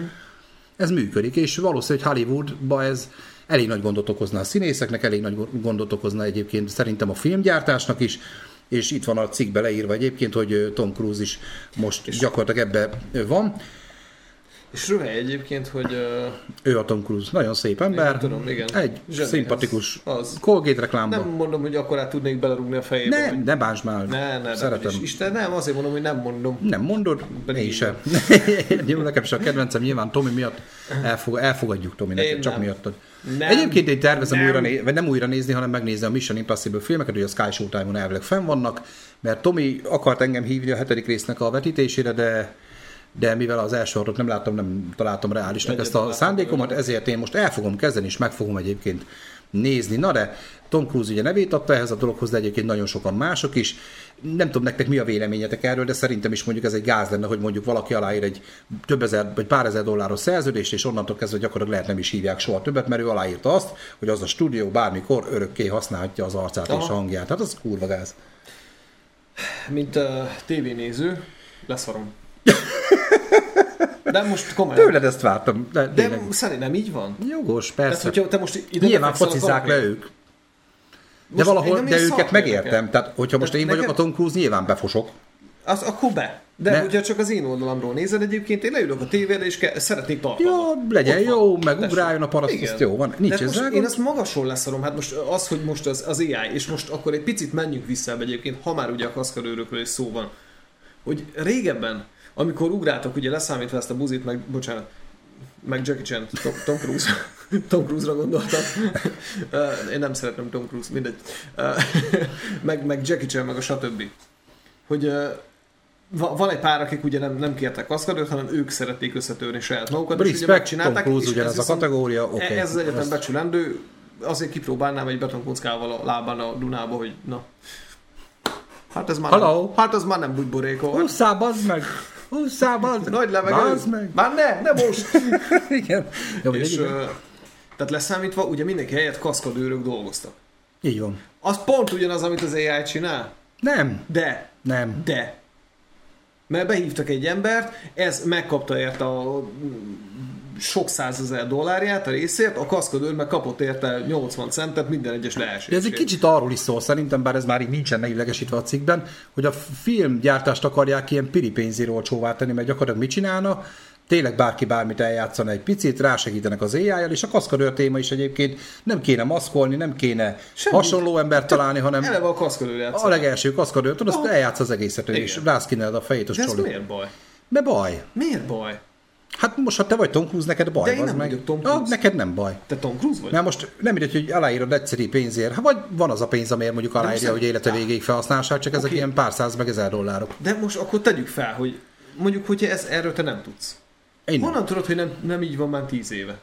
Ez működik, és valószínűleg Hollywoodba ez elég nagy gondot okozna a színészeknek, elég nagy gondot okozna egyébként szerintem a filmgyártásnak is, és itt van a cikkbe leírva egyébként, hogy Tom Cruise is most és gyakorlatilag ebbe van. És Röhely egyébként, hogy... Uh, Ő a Tom Cruise. Nagyon szép ember. Igen, tudom, igen. Egy Zseni, szimpatikus az- az. Colgate reklámba. nem mondom, hogy akkor át tudnék belerúgni a fejébe. Ne, hogy... ne bánts már. Ne, ne, Szeretem. Nem, Isten, nem, azért mondom, hogy nem mondom. Nem mondod, Pedig én sem. Jó, nekem is a kedvencem nyilván Tomi miatt elfog, elfogadjuk Tomi neked, Én csak nem. miattad. Nem. Egyébként én tervezem Nem. újra, vagy nem újra nézni, hanem megnézni a Mission Impossible filmeket, hogy a Sky Showtime-on elvileg fenn vannak, mert Tomi akart engem hívni a hetedik résznek a vetítésére, de de mivel az első sorot nem láttam, nem találtam reálisnak Egyet ezt a szándékomat, ezért én most el fogom kezdeni, és meg fogom egyébként nézni. Na de Tom Cruise ugye nevét adta ehhez a dologhoz, de egyébként nagyon sokan mások is. Nem tudom nektek mi a véleményetek erről, de szerintem is mondjuk ez egy gáz lenne, hogy mondjuk valaki aláír egy több ezer vagy pár ezer dolláros szerződést, és onnantól kezdve gyakorlatilag lehet nem is hívják soha többet, mert ő aláírta azt, hogy az a stúdió bármikor örökké használhatja az arcát és Aha. a hangját. Hát az kurva gáz. Mint uh, tévénéző, leszarom. De most komolyan. Tőled ezt vártam. De, De tényleg. szerintem így van. Jogos, Tehát, persze. hogyha te most ide Nyilván a focizzák le ők. De Most valahol, engem de őket megértem. érdekel. Tehát, hogyha most Tehát én vagyok a Tom Cruise, nyilván befosok. Az akkor be. De Ne. hogyha csak az én oldalamról nézed egyébként, én leülök a tévére, és ke- szeretnék tartalmat. Jó, legyen Ott jó, meg Tessék. ugráljon a paraszt, jó van. Nincs De ez most én azt magasról leszarom, hát most az, hogy most az, az AI, és most akkor egy picit menjünk vissza egyébként, ha már ugye a kaszkadőrökről is szó van, hogy régebben, amikor ugráltak, ugye leszámítva ezt a buzit, meg, bocsánat, meg Jackie Chan, Tom, Tom Cruise, Tom Cruise-ra gondoltam. Én nem szeretem Tom Cruise, mindegy. Meg, meg Jackie Chan, meg a stb. Hogy va- van egy pár, akik ugye nem, nem kértek kaszkadőrt, hanem ők szerették összetörni saját magukat, és ugye Respect, Tom. Cruise ugyanez ez a kategória. Okay. Ez az egyetem Ezt- becsülendő, azért kipróbálnám egy betonkockával a lábán a Dunába, hogy na. Hát ez már, Hello. nem, hát ez már nem bugyborékol. Bazd meg! Hússzál, bazd meg! Nagy levegő. Meg! Már ne, ne most! Igen. Jó, és, ö, tehát leszámítva, ugye mindenki helyett kaszkadőrök dolgoztak. így van. Az pont ugyanaz, amit az AI csinál. Nem, De, nem. de. Mert behívtak egy embert, ez megkapta érte a sok százezer dollárját a részért, a kaszkadőr meg kapott érte 80 centet minden egyes De ez egy kicsit arról is szól szerintem, bár ez már így nincsen nehilegesítve a cikkben, hogy a filmgyártást akarják ilyen piri pénzért olcsóvá tenni, mert gyakorlatilag mit csinálna? Tényleg bárki bármit eljátszana egy picit, rásegítenek az AI-jal, és a kaszkadőr téma is egyébként nem kéne maszkolni, nem kéne Semmi. hasonló embert találni, hanem Eleve a kaszkadőr játszik. a legelső kaszkadőr, tudod, azt eljátsz az egészet, és Igen. rászkíneled a fejét, az De ez miért baj? De baj. Miért baj? Hát most, ha te vagy Tom Cruise, neked baj, De én nem meg. vagyok Tom Cruise. neked nem baj. Te Tom Cruise vagy? Mert most nem mindegy, hogy aláírod egyszerű pénzért, hát vagy van az a pénz, amiért mondjuk aláírja, hogy élete végéig felhasználását, csak ezek Oké. ilyen pár száz meg ezer dollárok. De most akkor tegyük fel, hogy mondjuk, hogyha ez, erről te nem tudsz. Én nem. Honnan tudod, hogy nem, nem így van már tíz éve?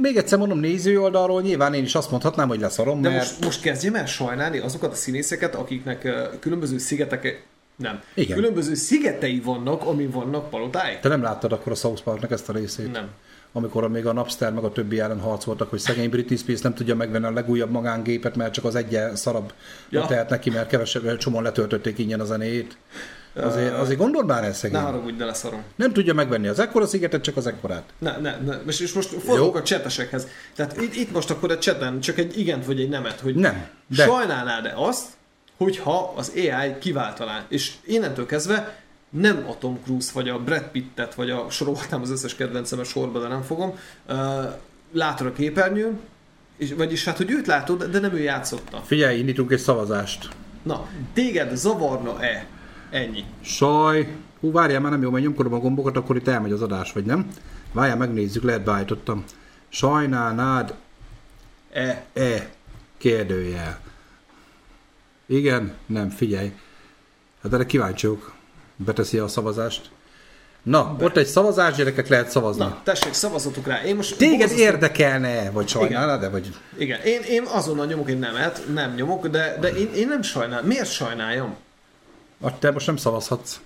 Még egyszer mondom, néző oldalról nyilván én is azt mondhatnám, hogy leszarom, De mert most, most kezdjem el sajnálni azokat a színészeket, akiknek különböző szigetek, nem, Igen. különböző szigetei vannak, amin vannak palotáik? te nem láttad akkor a South Parknak ezt a részét? Nem. Amikor még a Napster meg a többi ellen harcoltak, hogy szegény Britney Spears nem tudja megvenni a legújabb magángépet, mert csak az egye szarabb Ja. tehet neki, mert kevesebb, csomóan letöltötték ingyen a zenéjét. Azért, azért gondol már ez szegény. Ne haragudj, de leszarom. Nem tudja megvenni az ekkora szigetet, csak az ekkorát. Ne, ne, ne. És, és most fordulok a csetesekhez. Tehát itt, itt most akkor a cseten csak egy igent vagy egy nemet, hogy Nem, de- sajnálnád-e azt, hogyha az AI kiváltaná, és innentől kezdve nem a Tom Cruise, vagy a Brad Pittet, vagy a sorolhatnám az összes kedvencemet sorba, de nem fogom, uh, látod a képernyőn, és, vagyis hát, hogy őt látod, de nem ő játszotta. Figyelj, indítunk egy szavazást. Na, téged zavarna-e ennyi? Saj. Hú, várjál, már nem jó, mert nyomkodom a gombokat, akkor itt elmegy az adás, vagy nem? Várjál, megnézzük, lehet beállítottam. Sajnálnád E. e kérdőjel. Igen, nem, figyelj. Hát erre kíváncsiok. Beteszi a szavazást. Na, Be. ott egy szavazás, gyerekek, lehet szavazni. Na, tessék, szavazatok rá. Én most Téged borzasztó- érdekelne, vagy sajnálnád, de vagy... Igen, én, én azonnal nyomok egy nemet, nem nyomok, de, de én, én nem sajnálom. Miért sajnáljam? Ah, Te most nem szavazhatsz.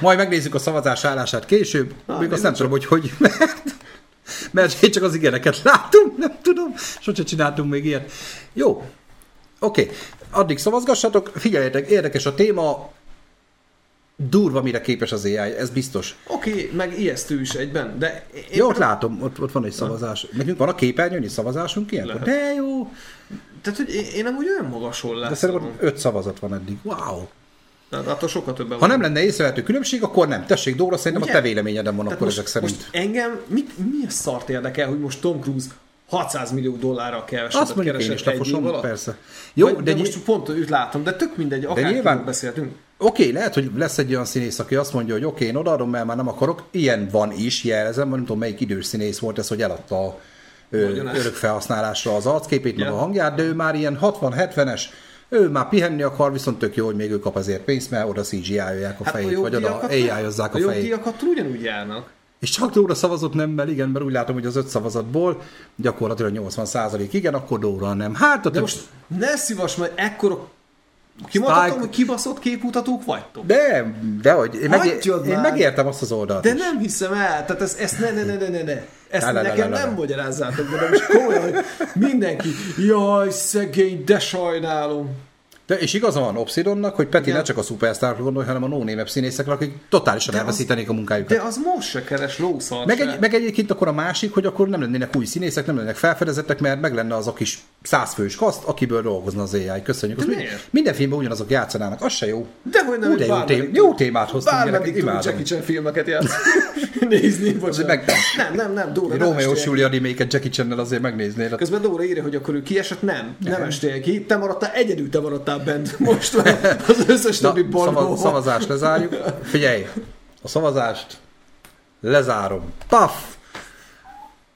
Majd megnézzük a szavazás állását később. Na, Még azt nem tudom, hogy hogy, mert, mert én csak az igeneket látom, nem tudom, sose csináltunk még ilyet. Jó, oké, okay. Addig szavazgassatok, figyeljetek, érdekes a téma, durva mire képes az AI, ez biztos. Oké, okay, meg ijesztő is egyben, de én, Jó, ott látom, ott, ott van egy szavazás. Nekünk van a képernyőn is szavazásunk ilyenkor? Lehet. De jó, tehát hogy én, én nem úgy olyan magasról de lesz. szerintem ott öt szavazat van eddig. Wow. Tehát attól sokkal többen Ha van. nem lenne észrevehető különbség, akkor nem. Tessék, Dóra, szerintem Ugye? a te véleményeden van Tehát akkor ezek szerint. Most engem mit, mi a szart érdekel, hogy most Tom Cruise 600 millió dollárral kevesebbet Azt mondjuk én is keresett egy alatt? persze. Jó, Vagy, de, de, ny- most pont őt látom, de tök mindegy, akár nyilván- nyilván... beszéltünk. Oké, lehet, hogy lesz egy olyan színész, aki azt mondja, hogy oké, én odaadom, mert már nem akarok. Ilyen van is, jelzem, nem tudom melyik idős színész volt ez, hogy eladta a örök felhasználásra az arcképét, meg Ja. a hangját, de ő már ilyen 60-70-es, ő már pihenni akar, viszont tök jó, hogy még ő kap ezért pénzt, mert oda CGI-olják a fejét, vagy oda AI-ozzák a, a fejét. jogdíjakat ugyanúgy járnak. És csak Dóra szavazott nemmel, igen, mert úgy látom, hogy az öt szavazatból gyakorlatilag 80% igen, akkor Dóra nem. Hát a De most ne szívas, mert ekkora kimondhatom, hogy kibaszott képmutatók vagytok. De, de hogy én, meg, én megértem azt az oldalt De is. nem hiszem el, tehát ezt, ezt ne, ne, ne, ne, ne, ne. Ezt le, nekem le, le, nem magyarázzátok, de most komolyan, hogy mindenki, jaj, szegény, de sajnálom. De és igaza van Obsidonnak, hogy Peti Igen. ne csak a szupersztárokra gondolj, hanem a no színészekre, akik totálisan De az- elveszítenék a munkájukat. De az most se keres lószart Meg, egy, meg egyébként akkor a másik, hogy akkor nem lennének új színészek, nem lennének felfedezettek, mert meg lenne az a kis százfős kaszt, akiből dolgozna az AI. Köszönjük. De Azt miért? mi- Minden filmben ugyanazok játszanának, az se jó. Dehogy nem, Ú, de jó, tém, jó témát hoztunk, Bármeddig tudunk. Jackie Chan filmeket játszani. Nézni, bocsánat. meg- Nem, nem, nem, Dóra nem Romeo estél Julia remake Jackie Chan-nel azért megnéznél. Közben Dóra írja, hogy akkor ő kiesett, nem, nem estél ki, te maradtál, egyedül te maradtál bent most, mert az összes Na, többi szava, bolygó szavazást lezárjuk. Figyelj, a szavazást lezárom. Paf!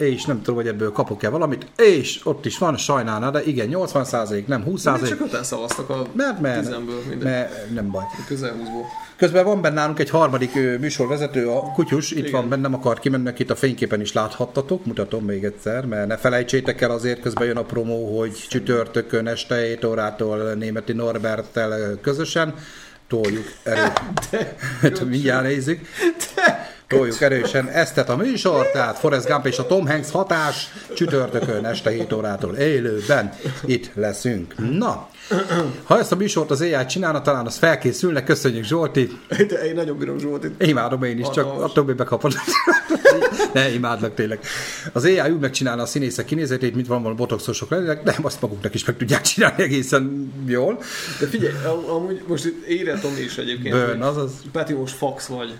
És nem tudom, hogy ebből kapok-e valamit. És ott is van, sajnálna, de igen, 80% nem 20 Miért csak öten szavaztak a Mert, mert, tizenből, mindegy. mert nem baj. Közel 20-ból. Közben van benne nálunk egy harmadik ö, műsorvezető, a kutyus, itt Igen. van bennem, akar kimennek, itt a fényképen is láthattatok, mutatom még egyszer, mert ne felejtsétek el, azért közben jön a promó, hogy csütörtökön este 7 órától Németi Norberttel közösen toljuk erőt. Hát, Mindjárt nézzük. Toljuk erősen ezt a műsor, tehát Forrest Gump és a Tom Hanks hatás csütörtökön este 7 órától élőben itt leszünk. Na, ha ezt a műsort az AI csinálna, talán az felkészülnek. Köszönjük Zsolti. De én nagyon bírom Zsoltit. Imádom én is, csak Hatalmas. attól még bekapod. ne, imádlak tényleg. Az AI úgy megcsinálna a színészek kinézetét, mint valami botoxosok lennének, de azt maguknak is meg tudják csinálni egészen jól. De figyelj, am- amúgy most Tomi is egyébként, hogy azaz. Peti most Fox vagy.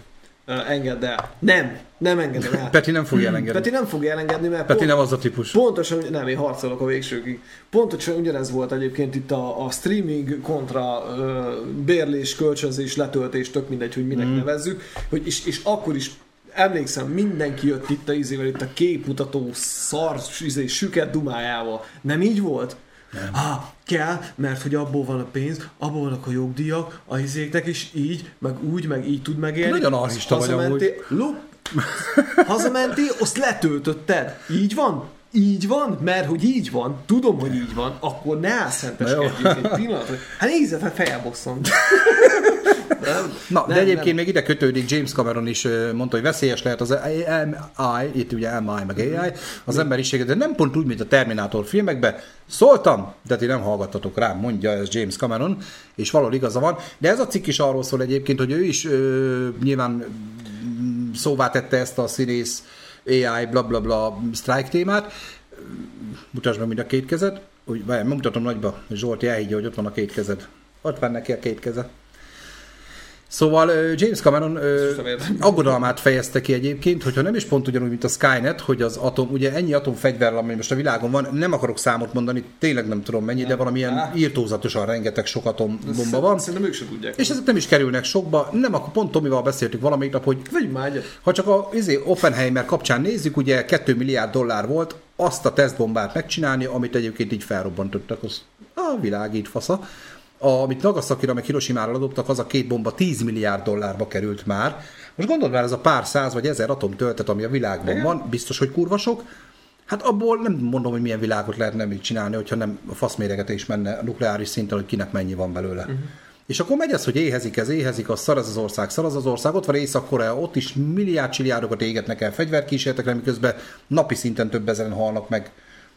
Engedd el. Nem, nem engedem el. Peti nem fogja elengedni. Peti nem fogja elengedni, mert Peti pont, nem az a típus. pontosan, nem, én harcolok a végsőkig. Pontosan ugyanez volt egyébként itt a, a streaming kontra uh, bérlés, kölcsönzés, letöltés, tök mindegy, hogy minek mm. nevezzük, hogy és, és akkor is emlékszem, mindenki jött itt a izével, itt a képmutató szar, izé, süket dumájával. Nem így volt? Nem. Ah, kell, mert hogy abból van a pénz, abból vannak a jogdíjak, a izéknek is így, meg úgy, meg így tud megélni. Nagyon archista vagy Hazamentél- Lu- Hazamentél, azt letöltötted. Így van? Így van? Mert hogy így van, tudom, hogy így van, akkor ne álszenteskedjünk egy pillanat. Hát nézze fel, felbosszom. Nem, Na, de nem, egyébként nem. még ide kötődik, James Cameron is mondta, hogy veszélyes lehet az MI, itt ugye MI meg AI, az emberiséget, de nem pont úgy, mint a Terminátor filmekben. Szóltam, de ti nem hallgattatok rám, mondja ez James Cameron, és valahol igaza van. De ez a cikk is arról szól egyébként, hogy ő is ö, nyilván mm, szóvá tette ezt a színész AI bla bla bla strike témát. Mutasd meg mind a két kezed. Úgy, várj, megmutatom nagyba, Zsolti elhiggye, hogy ott van a két kezed. Ott van neki a két keze. Szóval James Cameron ö, Sem aggodalmát fejezte ki egyébként, hogyha nem is pont ugyanúgy, mint a Skynet, hogy az atom, ugye ennyi atomfegyver, ami most a világon van, nem akarok számot mondani, tényleg nem tudom mennyi, de valamilyen írtózatosan rengeteg sok atombomba Szerintem- van. Szerintem ők se tudják. És ezek nem is kerülnek sokba, nem, akkor pont Tomival beszéltük valamelyik nap, hogy ha csak a izé, Oppenheimer kapcsán nézzük, ugye 2 milliárd dollár volt azt a tesztbombát megcsinálni, amit egyébként így felrobbantottak, az a világ így fasza. A, amit Nagasaki-ra meg Hiroshima-ra adottak, az a két bomba 10 milliárd dollárba került már. Most gondold már, ez a pár száz vagy ezer atom töltet, ami a világban Igen. van, biztos, hogy kurva sok. Hát abból nem mondom, hogy milyen világot lehetne még csinálni, hogyha nem a faszméregetés menne a nukleáris szinten, hogy kinek mennyi van belőle. Uh-huh. És akkor megy ez, hogy éhezik ez, éhezik, az szar ez az ország, szar az az ország, ott van Észak-Korea, ott is milliárd csilliárdokat égetnek el fegyverkísérletekre, miközben napi szinten több ezeren halnak meg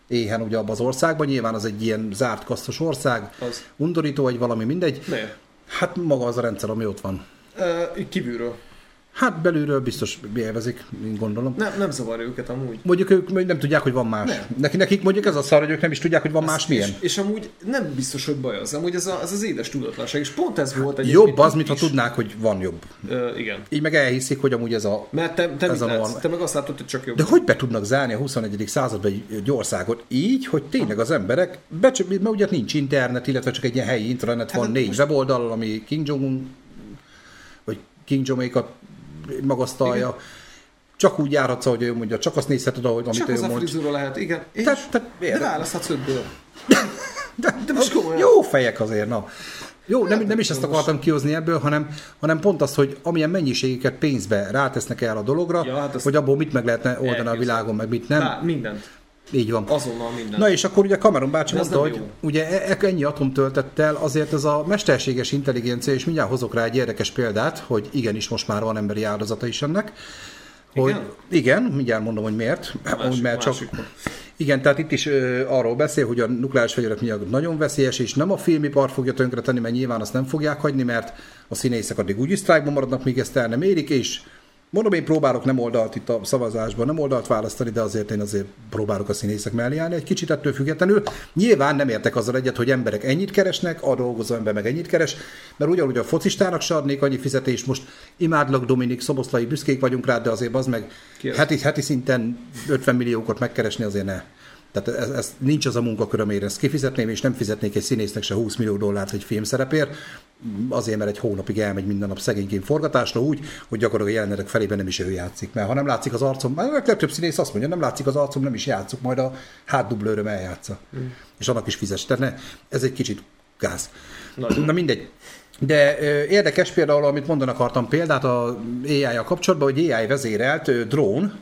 éhen ugye abban az országban. Nyilván az egy ilyen zárt kasztos ország, Az. undorító, egy valami mindegy. Miért? Hát maga az a rendszer, ami ott van. Így kívülről. Hát belülről biztos élvezik, gondolom. Nem, nem zavar őket amúgy. Mondjuk ők nem tudják, hogy van más. Nem. Neki, nekik mondjuk ez a szar, hogy ők nem is tudják, hogy van más milyen. És, és amúgy nem biztos, hogy baj az. Amúgy ez, a, ez az édes tudatlanság. És pont ez volt egyébként Jobb az, mintha tudnák, hogy van jobb. Ö, igen. Így meg elhiszik, hogy amúgy ez a... Mert te, te, Ez a norma. te meg azt látod, hogy csak jobb. De hogy be tudnak zárni a 21. században egy, egy országot így, hogy tényleg az emberek, becsö, mert ugye nincs internet, illetve csak egy ilyen helyi internet van, Hát négy most- weboldal, ami King Jong-un, vagy King Jong-ékat magasztalja. Csak úgy járhatsz, ahogy ő mondja, csak azt nézheted, ahogy, amit Csak ő az a mond. frizura lehet, igen. És, Tehát- tehát de választhatsz ötből. De, de most komolyan. Jó fejek azért, na. Jó, nem, nem is ezt akartam kihozni ebből, hanem, hanem pont az, hogy amilyen mennyiségeket pénzbe rátesznek el a dologra, Ja, hát hogy abból mit meg lehetne oldani a Elképzelem. világon, meg mit nem. Bár, mindent. Így van. Azonnal mindent. Na és akkor ugye Cameron bácsi mondta, hogy jó. ugye e- e- ennyi atomtöltettel azért ez a mesterséges intelligencia, és mindjárt hozok rá egy érdekes példát, hogy igenis most már van emberi áldozata is ennek. Hogy, Igen? igen, mindjárt mondom, hogy miért. Másik- mert csak, másik. igen, tehát itt is ö, arról beszél, hogy a nukleáris fegyverek miatt nagyon veszélyes, és nem a filmipar fogja tönkretenni, mert nyilván azt nem fogják hagyni, mert a színészek addig úgyis sztrájkban maradnak, míg ezt el nem érik, és mondom, én próbálok nem oldalt itt a szavazásban, nem oldalt választani, de azért én azért próbálok a színészek mellé állni egy kicsit ettől függetlenül. Nyilván nem értek azzal egyet, hogy emberek ennyit keresnek, a dolgozó ember meg ennyit keres, mert ugyanúgy a focistának se adnék annyi fizetést, most imádlak Dominik, Szoboszlai, büszkék vagyunk rá, de azért az meg heti, heti szinten 50 milliókat megkeresni azért ne. Tehát ez, ez nincs az a munkakör, amire ezt kifizetném, és nem fizetnék egy színésznek se 20 millió dollárt egy filmszerepért, azért, mert egy hónapig elmegy minden nap szegényként forgatásra úgy, hogy gyakorlatilag a jelenetek felében nem is ő játszik. Mert ha nem látszik az arcom, a legtöbb színész azt mondja, nem látszik az arcom, nem is játszok, majd a hátdublőröm eljátsza. Mm. És annak is fizes. Tehát ne, ez egy kicsit gáz. Nagyon. Na mindegy. De ö, érdekes például, amit mondani akartam példát a AI-ja kapcsolatban, hogy AI vezérelt ö, drón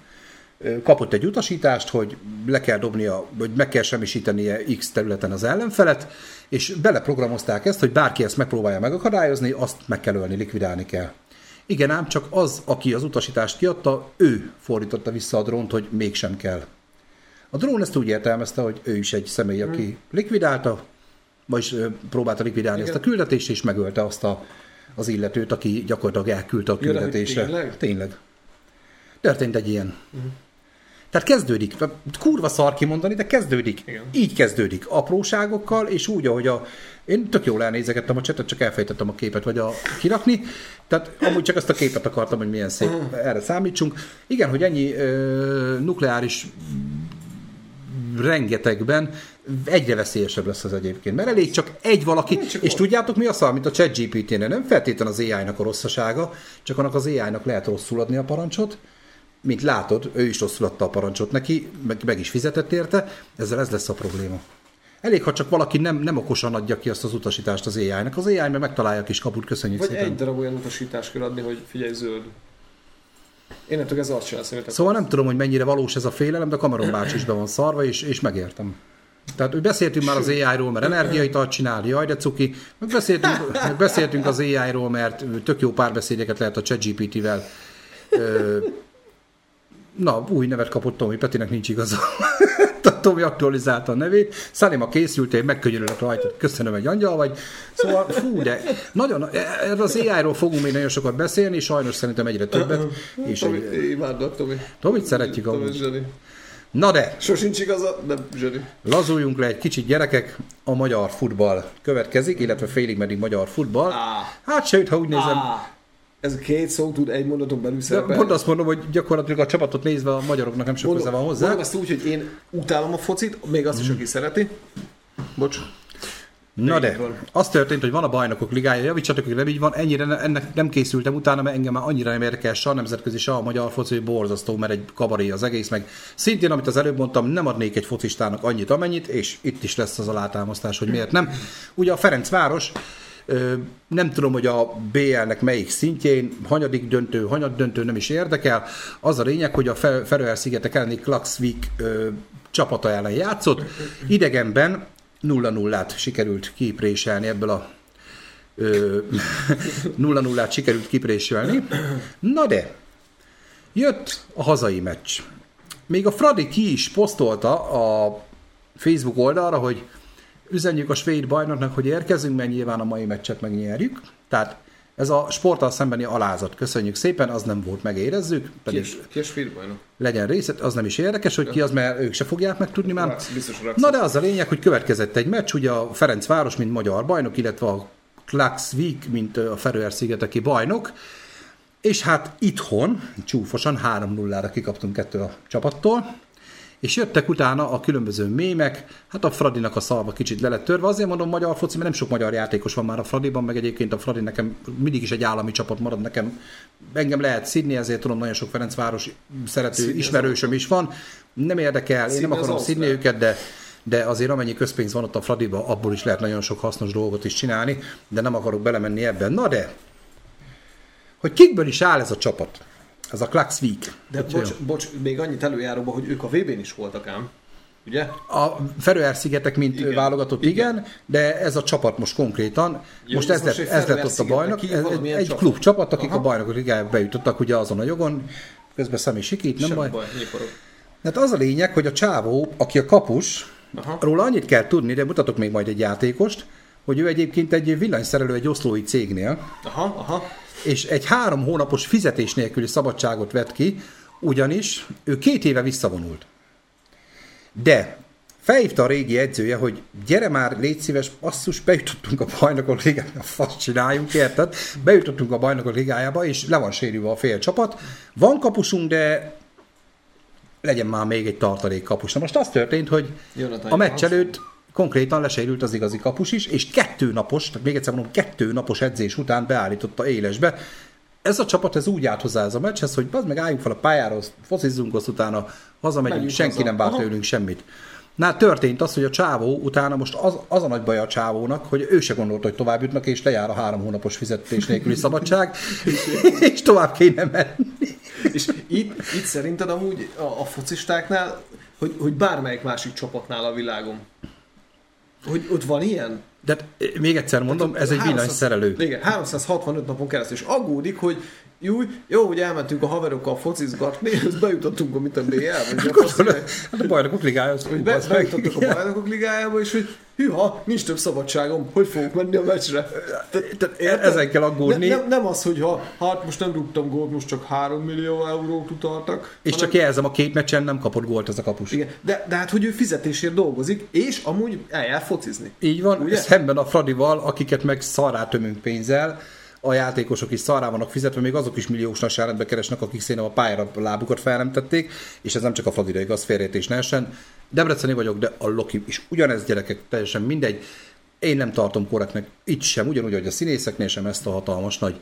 kapott egy utasítást, hogy le kell dobnia, vagy meg kell semmisítenie X területen az ellenfelet, és beleprogramozták ezt, hogy bárki ezt megpróbálja megakadályozni, azt meg kell ölni, likvidálni kell. Igen ám, csak az, aki az utasítást kiadta, ő fordította vissza a drónt, hogy mégsem kell. A drón ezt úgy értelmezte, hogy ő is egy személy, aki likvidálta, vagyis próbálta likvidálni Igen. ezt a küldetést, és megölte azt a, az illetőt, aki gyakorlatilag elküldte a Ja, küldetésre. tényleg? Tényleg. Történt egy ilyen. Tehát kezdődik, kurva szar kimondani, de kezdődik. Igen. Így kezdődik. Apróságokkal, és úgy, ahogy a... Én tök jól elnézegettem a csetet, csak elfejtettem a képet, vagy a kirakni. Tehát amúgy csak ezt a képet akartam, hogy milyen szép, erre számítsunk. Igen, hogy ennyi ö, nukleáris rengetegben egyre veszélyesebb lesz az egyébként. Mert elég csak egy valaki, Nem csak és ott. tudjátok mi a szar, mint a ChatGPT-nél, nem feltétlen az AI-nak a rosszasága, csak annak az AI-nak lehet rosszul adni a parancsot, mint látod, ő is rosszul adta a parancsot neki, meg, meg is fizetett érte, ezzel ez lesz a probléma. Elég, ha csak valaki nem, nem okosan adja ki azt az utasítást az AI-nak, az AI meg megtalálja a kis kaput, köszönjük Vagy szépen. egy darab olyan utasítást kell adni, hogy figyelj zöld. Én nem tudok ez azt csinálni. Szóval nem tudom, hogy mennyire valós ez a félelem, de Cameron bácsi is be van szarva, és, és megértem. Tehát hogy beszéltünk már az AI-ról, mert energiaitalt csinál, jaj de cuki, meg beszéltünk, meg beszéltünk az AI-ról, mert tök jó párbeszédeket lehet a ChatGPT-vel. Na, új nevet kapott Tomi, Petinek nincs igaza. Tomi aktualizálta a nevét. Szalima készültél, megkönyörülök rajta. Köszönöm, egy angyal vagy. Szóval, fú, de nagyon, erről az AI-ról fogunk még nagyon sokat beszélni, sajnos szerintem egyre többet. És Tomi, egy, imádlak, Tomi. Tomit szeretjük Tomi amúgy. zseni. Na de, Sosincs igaza, de zseni. lazuljunk le egy kicsit gyerekek, a magyar futball következik, illetve félig meddig magyar futball. Hát sőt, ha úgy nézem, ez a két szó tud egy mondaton belül szerepelni. pont azt mondom, hogy gyakorlatilag a csapatot nézve a magyaroknak nem sok köze van hozzá. mondom ezt úgy, hogy én utálom a focit, még azt is, aki szereti. Bocs. Na de, az történt, hogy van a bajnokok ligája, javítsatok, hogy nem így van, ennyire ne- ennek nem készültem utána, mert engem már annyira nem érdekel se a nemzetközi, se a magyar foci, hogy borzasztó, mert egy kabaré az egész, meg szintén, amit az előbb mondtam, nem adnék egy focistának annyit, amennyit, és itt is lesz az alátámasztás, hogy miért nem. Ugye a Ferencváros, nem tudom, hogy a BL-nek melyik szintjén, hanyadik döntő, hanyad döntő nem is érdekel. Az a lényeg, hogy a Fe- Feröer-szigetek elleni Klaxvik csapata ellen játszott. Idegenben 0-0-át sikerült kipréselni ebből a ö, 0-0-át sikerült kipréselni. Na de, jött a hazai meccs. Még a Fradi ki is posztolta a Facebook oldalra, hogy üzenjük a svéd bajnoknak, hogy érkezünk, mert nyilván a mai meccset megnyerjük. Tehát Ez a sporttal szembeni alázat. Köszönjük szépen, az nem volt, megérezzük. Pedig Kis, kis filmbajnok. legyen részlet, az nem is érdekes, hogy ki az, mert ők se fogják megtudni már. Na de az a lényeg, hogy következett egy meccs, ugye a Ferencváros, mint magyar bajnok, illetve a Klaxvik, mint a Feröer-szigeteki bajnok, és hát itthon, csúfosan 3-0-ra kikaptunk ettől a csapattól, és jöttek utána a különböző mémek, hát a Fradinak a szalva kicsit le lett törve, azért mondom magyar foci, mert nem sok magyar játékos van már a Fradiban, meg egyébként a Fradi nekem mindig is egy állami csapat marad, nekem engem lehet szidni, ezért tudom, nagyon sok Ferencváros szerető Szidni az ismerősöm is van, nem érdekel, én Szidni nem akarom szidni őket, de de azért amennyi közpénz van ott a Fradiba, abból is lehet nagyon sok hasznos dolgot is csinálni, de nem akarok belemenni ebben. Na de, hogy kikből is áll ez a csapat? Ez a Klaxvik. De bocs, bocs, még annyit előjáróba, hogy ők a VB-n is voltak ám. Ugye? A Feröer-szigetek, mint Igen. válogatott, igen. igen, de ez a csapat most konkrétan, Jó, most ez most lett, ez lett ott a Ki, ez egy, egy csapat? klub csapat, akik Aha. a bajnokok ligájába bejutottak ugye azon a jogon, közben személy sikít, nem Semmi baj. baj. Hát az a lényeg, hogy a csávó, aki a kapus, Aha. róla annyit kell tudni, de mutatok még majd egy játékost, hogy ő egyébként egy villanyszerelő egy oszlói cégnél, Aha, aha. És egy három hónapos fizetés nélküli szabadságot vett ki, ugyanis ő két éve visszavonult. De felhívta a régi edzője, hogy gyere már, légy szíves, asszus, bejutottunk a bajnokok ligájába, a fasz csináljunk, érted? Bejutottunk a bajnokok ligájába, és le van sérülve a fél csapat. Van kapusunk, de legyen már még egy tartalék kapus. Na most az történt, hogy Jonathan a meccs előtt konkrétan lesérült az igazi kapus is, és kettő napos, tehát még egyszer mondom, kettő napos edzés után beállította élesbe. Ez a csapat ez úgy állt hozzá ez a meccshez, hogy az meg álljunk fel a pályára, focizzunk, azt utána hazamegyünk, Menjünk senki haza. nem vár tőlünk semmit. Na, történt az, hogy a csávó utána most az, az a nagy baj a csávónak, hogy ő se gondolta, hogy tovább jutnak, és lejár a három hónapos fizetés nélküli szabadság, és tovább kéne menni. És itt, itt szerinted amúgy a, a focistáknál, hogy, hogy bármelyik másik csapatnál a világon, hogy ott van ilyen? De hát, még egyszer mondom, ez egy 300 villanyszerelő. Igen, 365 napon keresztül, és aggódik, hogy jó, jó, hogy elmentünk a haverokkal focizgatni, és bejutottunk a mit a fasz, Hát a bajnokok ligája, az hogy be, meg. bejutottuk a bajnokok ligájába, és hogy hűha, nincs több szabadságom, hogy fogok menni a meccsre. Ezen kell aggódni. Ne, nem, nem az, hogy ha hát most nem rúgtam gólt, most csak 3 millió eurót utaltak. És hanem- csak jelzem, a két meccsen nem kapott gólt ez a kapus. Igen, de, de hát, hogy ő fizetésért dolgozik, és amúgy eljár focizni. Így van, Ugye? szemben a Fradival, akiket meg szarrá tömünk pénzzel, a játékosok is szarrá vannak fizetve, még azok is milliós nagyságrendbe keresnek, akik szépen a pályára lábukat fel nem tették, és ez nem csak a Fradira igaz, félrejtés ne essen. Debreceni vagyok, de a Loki is ugyanez gyerekek, teljesen mindegy. Én nem tartom korrektnek itt sem, ugyanúgy, hogy a színészeknél sem ezt a hatalmas nagy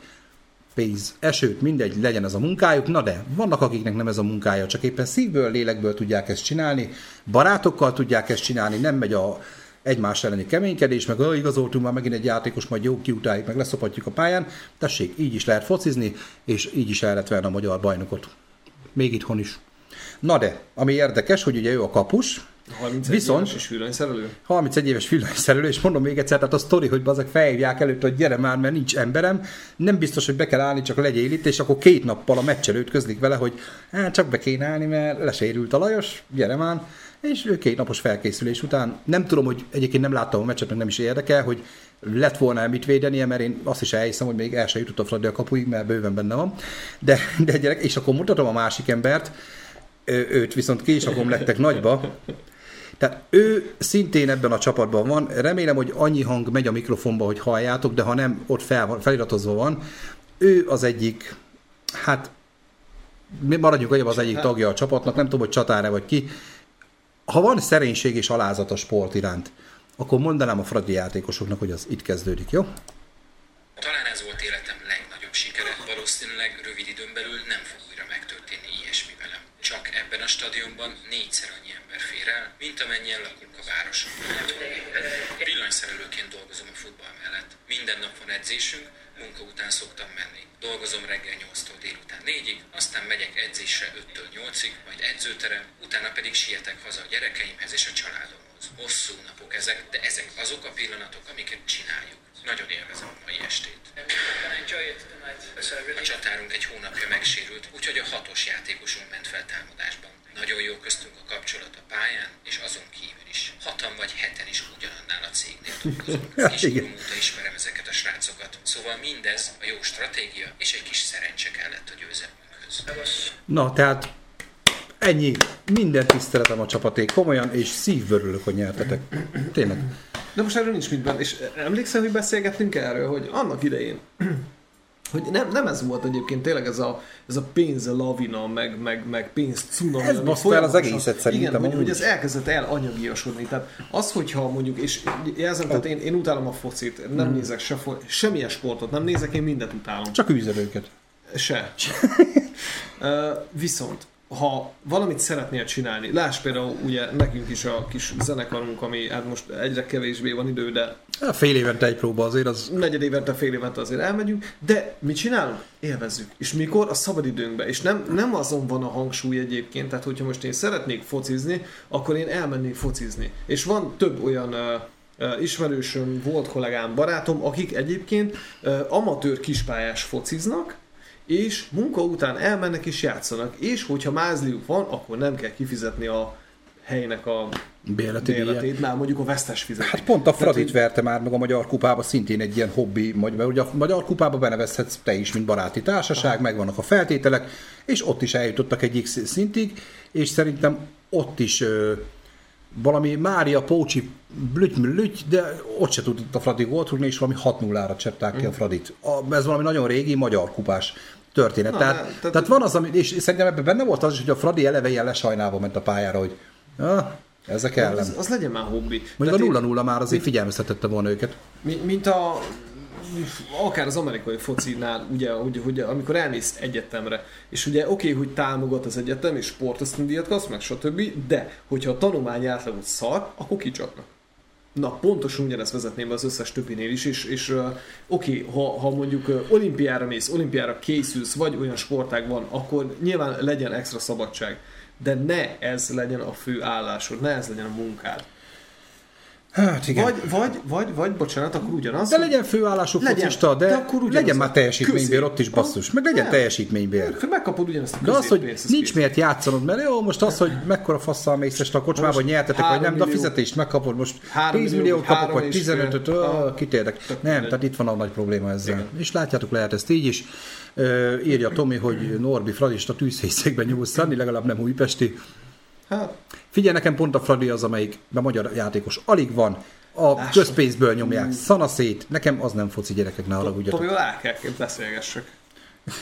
pénz, esőt, mindegy, legyen ez a munkájuk, na de vannak akiknek nem ez a munkája, csak éppen szívből, lélekből tudják ezt csinálni, barátokkal tudják ezt csinálni, nem megy a egymás elleni keménykedés, meg "Ó, igazoltunk már megint egy játékos, majd jó kiutáljuk, meg leszopatjuk a pályán. Tessék, így is lehet focizni, és így is el lehet venni a magyar bajnokot. Még itthon is. Na de, ami érdekes, hogy ugye ő a kapus, 31 Viszont- éves és villanyszerelő. 31 éves villanyszerelő, és mondom még egyszer, tehát a sztori, hogy azok felhívják előtt, hogy gyere már, mert nincs emberem, nem biztos, hogy be kell állni, csak legyél itt, és akkor két nappal a meccs előtt közlik vele, hogy hát csak be kéne állni, mert lesérült a Lajos, gyere már, és ő két napos felkészülés után, nem tudom, hogy egyébként nem láttam a meccset, meg nem is érdekel, hogy lett volna mit védenie, mert én azt is elhiszem, hogy még el se jutott a Fradi a kapuig, mert bőven benne van. De, de gyerek, és akkor mutatom a másik embert, Ö- őt viszont ki is rakom nektek nagyba, tehát ő szintén ebben a csapatban van. Remélem, hogy annyi hang megy a mikrofonba, hogy halljátok, de ha nem, ott fel feliratozva van. Ő az egyik, hát mi maradjunk hogy az egyik tagja a csapatnak, nem tudom, hogy csatára vagy ki. Ha van szerénység és alázat a sport iránt, akkor mondanám a fradi játékosoknak, hogy az itt kezdődik, jó? Talán ez volt életem legnagyobb sikere, valószínűleg rövid időn belül nem fog újra megtörténni ilyesmi velem. Csak ebben a stadionban négyszer annyi ember fér el, mint amennyien lakunk a városon. Villanyszerelőként dolgozom a futball mellett. Minden nap van edzésünk, munka után szoktam menni. Dolgozom reggel 8-tól délután 4-ig, aztán megyek edzésre 5-től 8-ig, majd edzőterem, utána pedig sietek haza a gyerekeimhez és a családomhoz. Hosszú napok ezek, de ezek azok a pillanatok, amiket csináljuk. Nagyon élvezem a mai estét. A csatárunk egy hónapja megsérült, úgyhogy a hatos játékosunk ment fel támadásban. Nagyon jó köztünk a kapcsolat. a pályán, és azon kívül is. Hatan vagy heten is ugyanannál a cégnél dolgozunk. Kiskorom óta ismerem ezeket a srácokat. Szóval mindez a jó stratégia és egy kis szerencse kellett a győzelmünkhöz. Na, tehát ennyi. Minden tiszteletem a csapaték. Komolyan, és szívből hogy nyertetek. Tényleg. De most erről nincs mit benne. És emlékszel, hogy beszélgettünk erről, hogy annak idején, hogy nem, nem ez volt egyébként tényleg ez a, ez a pénz lavina, meg, meg, meg pénz cunami. Ez baszta el az egészet szerintem, Igen, hogy, hogy ez elkezdett el anyagiasodni. Tehát az, hogyha mondjuk, és jelzem, tehát én, én utálom a focit, nem nézek se, semmilyen sportot, nem nézek, én mindent utálom. Csak űzöd őket. Se. Ö, Viszont, ha valamit szeretnél csinálni, láss például ugye nekünk is a kis zenekarunk, ami hát most egyre kevésbé van idő, de Hát fél évente egy próba azért az... negyed évente, fél évente azért elmegyünk, de mit csinálunk? Élvezzük. És mikor? A szabadidőnkben. És nem, nem azon van a hangsúly egyébként, tehát hogyha most én szeretnék focizni, akkor én elmennék focizni. És van több olyan ismerősöm, volt kollégám, barátom, akik egyébként amatőr kispályás fociznak, és munka után elmennek és játszanak, és hogyha mázliuk van, akkor nem kell kifizetni a helynek a Bérleti bérletét, már mondjuk a vesztes fizetik. Hát pont a Fradit verte már meg a Magyar Kupába szintén egy ilyen hobbi, vagy- mert ugye a Magyar Kupába benevezhetsz te is, mint baráti társaság, megvannak a feltételek, és ott is eljutottak egy X szintig, és szerintem ott is ö, valami Mária Pócsi blüty blüty, de ott se tudott a Fradi gólt rúgni, és valami 6-0-ra csepták ki a Fradit. A, ez valami nagyon régi magyar kupás történet. Na, tehát, ne, tehát, tehát- van az, ami, és szerintem ebben benne volt az is, hogy a Fradi eleve ilyen lesajnálva ment a pályára, hogy ah, ezek ellen. az, az legyen már hobbi. Mondjuk Tehát a 0-0 már azért figyelmeztetette volna őket. Mi- mint a akár az amerikai focinál, ugye, hogy, hogy amikor elmész egyetemre, és ugye oké, hogy támogat az egyetem, és sportösztöndíjat kapsz, meg stb., de hogyha a tanulmány átlagot szar, akkor kicsapnak. Na, pontosan ugyanezt vezetném be az összes többinél is, és, és uh, oké, ha, ha mondjuk uh, olimpiára mész, olimpiára készülsz, vagy olyan sportág van, akkor nyilván legyen extra szabadság, de ne ez legyen a fő állásod, ne ez legyen a munkád. Hát igen. Vagy, vagy, vagy, vagy, bocsánat, akkor ugyanaz. de legyen főállású Legyen, focista, de, de akkor ugyanaz legyen már teljesítménybér ott is basszus. Meg legyen Nem. teljesítménybér. Megkapod ugyanezt a De az, hogy nincs miért játszanod, mert jó, most az, hogy mekkora fasszal mész a kocsmába, hogy nyertetek, vagy nem, három de a millió- fizetést megkapod most Három 10 millió, milliót kapok, vagy és fél. 15-öt, Ah, kitértek. tök Nem, tehát itt van a nagy probléma ezzel. És látjátok, lehet ezt így is. Írja Tomi, hogy Norbi Fradista tűzfészekben nyúlsz legalább nem újpesti. Hát, Figyelj, nekem pont a Fradi az, amelyik a magyar játékos alig van, a Lássuk. közpénzből nyomják szanaszét, nekem az nem foci gyerekek, ne haragudjatok. Tomival el kell beszélgessek.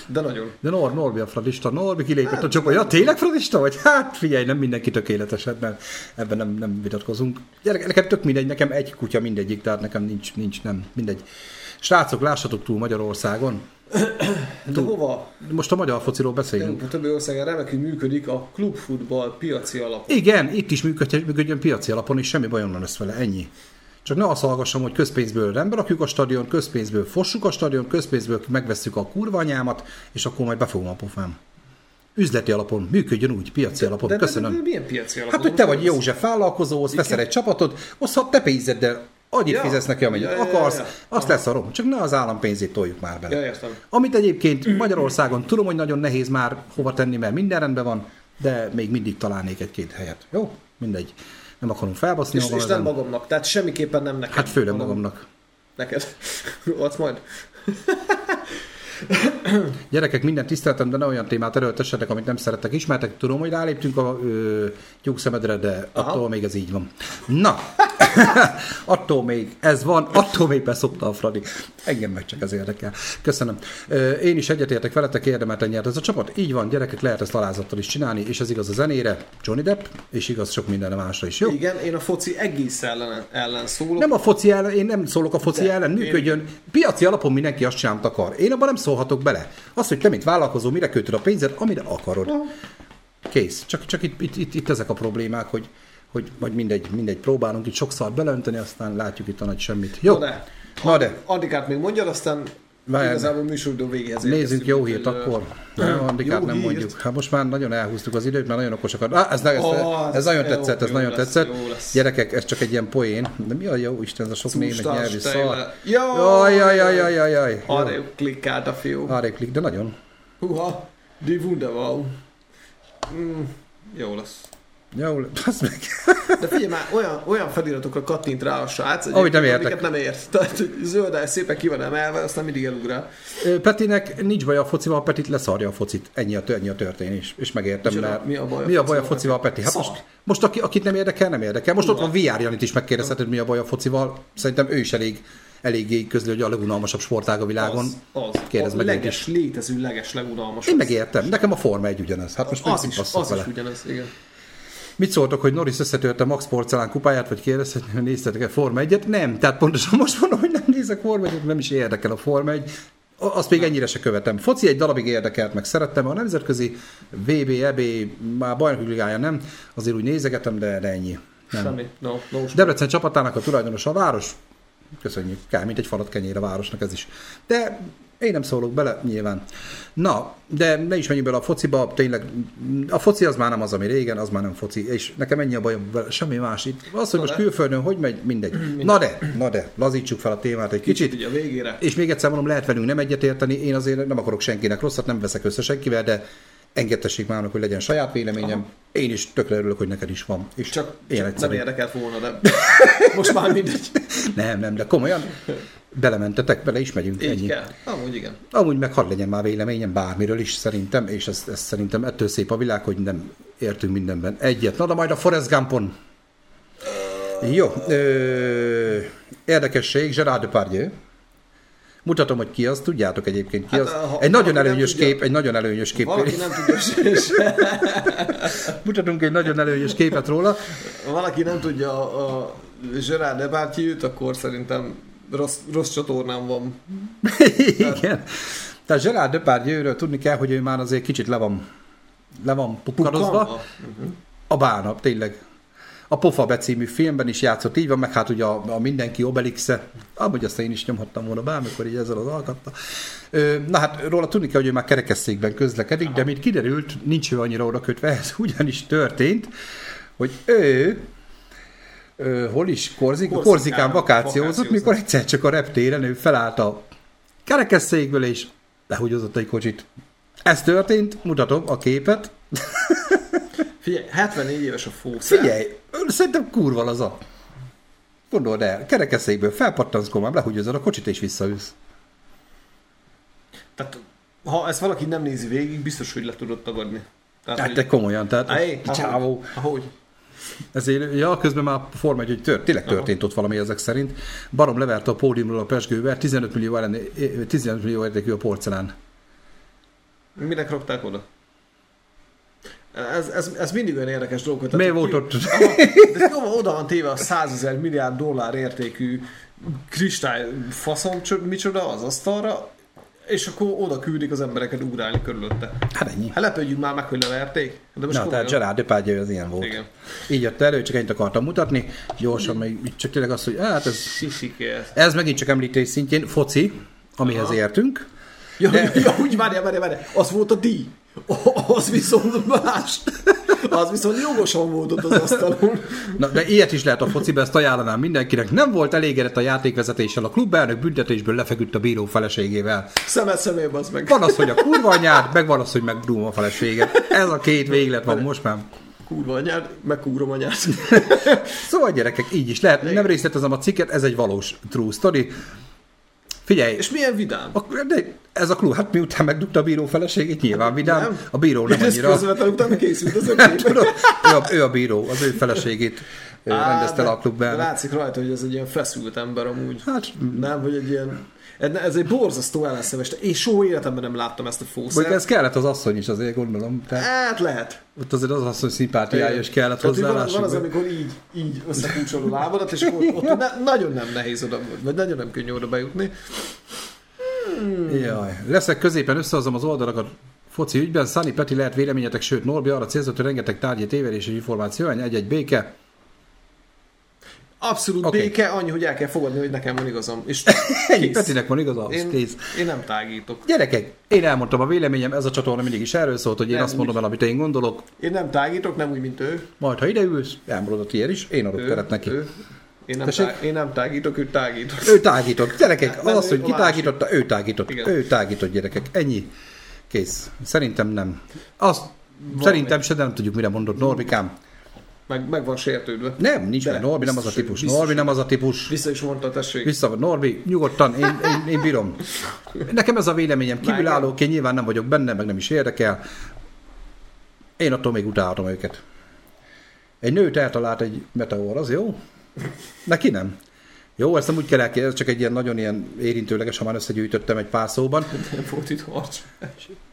De nagyon. De Nor, Norbi a fradista, Norbi kilépett a csoport. Ja, tényleg fradista vagy? Hát figyelj, nem mindenki tökéletes, ebben, ebben nem, nem vitatkozunk. Gyerek, nekem tök mindegy, nekem egy kutya mindegyik, tehát nekem nincs, nincs, nem, mindegy. Srácok, lássatok túl Magyarországon. De hova? Most a magyar fociról beszélünk. A többi országán remekül működik a klubfutball piaci alapon. Igen, itt is működjön, működjön piaci alapon, és semmi bajom nem lesz vele, ennyi. Csak ne azt hallgassam, hogy közpénzből rendbe rakjuk a stadion, közpénzből fossuk a stadion, közpénzből megvesszük a kurva anyámat, és akkor majd befogom a pofám. Üzleti alapon, működjön úgy, piaci alapon. de, de, Köszönöm. De, de, milyen piaci alapon? Hát, hogy te vagy József vállalkozó, veszel egy csapatot, oszhat te pénzeddel, annyit Ja. fizetsz neki, amennyit Ja, ja, ja, akarsz, ja. azt lesz a rom. Csak ne az állam pénzét toljuk már bele. Ja, értem. Amit egyébként Magyarországon tudom, hogy nagyon nehéz már hova tenni, mert minden rendben van, de még mindig találnék egy-két helyet. Jó? Mindegy. Nem akarom felbaszni És, és nem magamnak, tehát semmiképpen nem nekem. Hát főleg magamnak. Neked. Ott majd. Gyerekek, minden tiszteletem, de ne olyan témát erőltessetek, amit nem szerettek ismertek. Tudom, hogy ráléptünk a ö, tyúkszemedre, de Aha. attól még ez így van. Na, attól még ez van, attól még beszopta a Fradi. Engem meg csak ez érdekel. Köszönöm. Én is egyetértek veletek, érdemelten nyert ez a csapat. Így van, gyerekek, lehet ezt alázattal is csinálni, és ez igaz a zenére, Johnny Depp, és igaz sok mindenre másra is. Jó? Igen, én a foci egész ellen, ellen szólok. Nem a foci ellen, én nem szólok a foci De, ellen, működjön. Piaci alapon mindenki azt csinálni akar. Én abban nem szólhatok bele. Az, hogy te, mint vállalkozó, mire költöd a pénzed, amire akarod. Kész. Csak, csak itt, itt, itt, itt, ezek a problémák, hogy, hogy majd mindegy, mindegy, próbálunk itt sokszor belönteni, aztán látjuk itt a nagy semmit. Jó? Na de. Na de. Addikát még mondjad, aztán Várjál. igazából műsoridő végéhez Nézzünk érkeztünk, jó hírt ö, akkor. Nem, Andikát nem hírt. mondjuk. Hát most már nagyon elhúztuk az időt, mert nagyon okosakat. Ah, ez, ez, Ó, ez, nagyon tetszett, ez nagyon lesz, tetszett. lesz. Gyerekek, ez csak egy ilyen poén. De mi a jó Isten, ez a sok német nyelvű szar. Jaj! Jaj, jaj, jaj, jaj, jaj. Arra klikkált a fiú. Arrébb klik, de nagyon. Húha, die wunderbar. Mm, jó lesz. Jó, az meg. De figyelj már, olyan, olyan feliratokra kattint rá a srác, Ahogy nem értek. nem ért. Tehát zöld szépen ki van emelve, aztán mindig elugrál. Petinek nincs baj a focival, Petit leszarja a focit. Ennyi a, ennyi a történés. És megértem, Micsoda? mert Mi a baj a mi a, baj a focival, Peti? Hát Szar. most, most aki, akit nem érdekel, nem érdekel. Most ott van VR Janit is megkérdezheted, mi a baj a focival. Szerintem ő is elég, eléggé közli, hogy a legunalmasabb sportág a világon. Az, az. Kérdezd a meg leges, létező, leges, legunalmasabb. Én megértem, nekem a Forma egy ugyanez. Hát most Az is, az is ugyanez, igen. Mit szóltok, hogy Norris összetörte Max Porcelán kupáját, vagy kérdezhetni, hogy néztetek-e Forma 1-et? Nem, tehát pontosan most mondom, hogy nem nézek Forma 1 nem is érdekel a Forma 1. Azt még ennyire se követem. Foci egy darabig érdekelt, meg szerettem, a nemzetközi VB, EB, már bajnoki ligája nem, azért úgy nézegetem, de, de ennyi. Nem. Semmi. No, no, Debrecen csapatának a tulajdonos a város. Köszönjük, kell, mint egy falat kenyér a városnak ez is. De én nem szólok bele, nyilván. Na, de ne is menjünk bele a fociba, tényleg a foci az már nem az, ami régen, az már nem foci, és nekem ennyi a bajom vele, semmi más itt. Az, hogy Na most de. külföldön hogy megy, mindegy. Na de, na de, lazítsuk fel a témát egy Kicsit kicsit. a végére. És még egyszer mondom, lehet velünk nem egyetérteni, én azért nem akarok senkinek rosszat, nem veszek össze senkivel, de engedtessék már, annak, hogy legyen saját véleményem. Aha. Én is tökre örülök, hogy neked is van. És Csak, ilyen csak nem érdekelt volna, de most már mindegy. Nem, nem, de komolyan belementetek, bele is megyünk. Így ennyi. kell. Amúgy igen. Amúgy meg hadd legyen már véleményem bármiről is szerintem, és ez, ez szerintem ettől szép a világ, hogy nem értünk mindenben egyet. Na, de majd a Forrest Gumpon. Jó. Ö, érdekesség, Gerard Depardieu. Mutatom, hogy ki az, tudjátok egyébként ki Hát, az. ha- Egy nagyon előnyös tudja- kép, egy nagyon előnyös kép. Valaki nem tudja, Mutatunk egy nagyon előnyös képet róla. valaki nem tudja a, a Gerard Depardieu-t, akkor szerintem rossz, rossz csatornán van. Igen. Tehát Gerard Depardieu-ről tudni kell, hogy ő már azért kicsit le van, le van pukkanozva. Pukkanva. A bána, tényleg. A Pofa becímű filmben is játszott, így van, meg hát ugye a, a mindenki Obelixe, amúgy azt én is nyomhattam volna bármikor így ezzel az alkattal. Ö, Na hát róla tudni kell, hogy ő már kerekesszékben közlekedik, de mint kiderült, nincs ő annyira oda kötve, ez ugyanis történt, hogy ő ö, hol is, Korzik, Korzikán Korzikán vakációzott. mikor egyszer csak a reptéren ő felállt a kerekesszékből, és lehúgyozott egy kocsit. Ez történt, mutatom a képet, Figyelj, 74 éves a fószer. Figyelj, szerintem kurva az a. Gondold el, kerekesszékből felpattansz komám, lehúgyozod a kocsit és visszaülsz. Tehát, ha ezt valaki nem nézi végig, biztos, hogy le tudod tagadni. Tehát, Hát hogy- te komolyan, tehát Ej, csávó. Ahogy? Ezért, ja, közben már Forma 1, hogy tört, tényleg történt ott valami ezek szerint. Barom leverte a pódiumról a pesgővel, 15 millió, ellen, 15 millió értékű a porcelán. Minek rakták oda? Ez, ez, ez mindig olyan érdekes dolog. tehát, volt ott? De oda van téve a 100 ezer milliárd dollár értékű kristály faszom, csod- micsoda az asztalra, és akkor oda küldik az embereket ugrálni körülötte. Hát ennyi. Hát lepődjünk már meg, hogy leverték. De most Na, komolyan. tehát Gerard Depardieu az ilyen volt. Igen. Így jött elő, csak ennyit akartam mutatni. Gyorsan még így csak tényleg az, hogy hát ez, Sisikér. ez megint csak említés szintjén, foci, amihez Aha. értünk. Ja, De- ja, úgy várjál, várjál, várjál. Az volt a díj. Az viszont más. Az viszont jogosan volt ott az asztalon. Na, de ilyet is lehet a fociba, ezt ajánlanám mindenkinek. Nem volt elégedett a játékvezetéssel, a klubelnök büntetésből lefeküdt a bíró feleségével. Szemet szemébe az meg. Van az, hogy a kurva anyád, meg van az, hogy megdúm a feleséget. Ez a két véglet van most már. Kurva anyád, megkúrom anyád. Szóval gyerekek, így is lehet. Nem részletezem a cikket, ez egy valós true story. Figyelj, És milyen vidám? a, de ez a klub, hát miután megdugta a bíró feleségét, nyilván vidám. nem. A bíró nem Ez annyira. közvetlen utána készült az ökép. tudom, ő a, ő a bíró, az ő feleségét rendezte le a de klubben. Látszik rajta, hogy ez egy ilyen feszült ember amúgy. Hát, Nem, hogy egy ilyen... Ez egy borzasztó ellenszemes. Én soha életemben nem láttam ezt a fószert. ez kellett az asszony is, azért gondolom. Tehát Hát lehet. ott azért az asszony szimpátiája is kellett hozzá. van, van az, amikor így, így összekúcsolod a lábadat, és ott, ott ne, nagyon nem nehéz oda, vagy nagyon nem könnyű oda bejutni. Jaj. Leszek középen, összehozom az oldalakat foci ügyben. Szani Peti lehet véleményetek, sőt Norbi arra célzott, hogy rengeteg tárgyi tévedés és információ, egy-egy béke. Abszolút okay. béke, annyi, hogy el kell fogadni, hogy nekem van igazam. És Ennyi. Petinek van igaza, az én, kész. én nem tágítok. Gyerekek, én elmondtam a véleményem, ez a csatorna mindig is erről szólt, hogy én Nem, azt mondom el, amit én gondolok, Én nem tágítok, nem úgy, mint ő. majd ha ideülsz, elmondod a tiéd is, én adok ő, teret neki. ő. Én, nem Tessék? tá- én nem tágítok, ő tágított. Ő tágított. Gyerekek, Nem, az, hogy a kitágította, ő tágított. Igen. Ő tágított, gyerekek. Ennyi. Kész. Szerintem nem. Azt szerintem se, de nem tudjuk, mire mondott Norbikám. Meg, meg van sértődve. Nem, nincs De, meg. Norbi nem az a típus. biztos. Norbi nem az a típus. Vissza is mondta, tessék. Vissza, Norbi, nyugodtan, én, én, én bírom. Nekem ez a véleményem kívülállók, én nyilván nem vagyok benne, meg nem is érdekel. Én attól még utálhatom őket. Egy nőt eltalált egy meteor, az jó? Neki nem. Jó, ezt nem úgy kell elképzelni, ez csak egy ilyen nagyon ilyen érintőleges, ha már összegyűjtöttem egy pár szóban. Nem volt itt harc.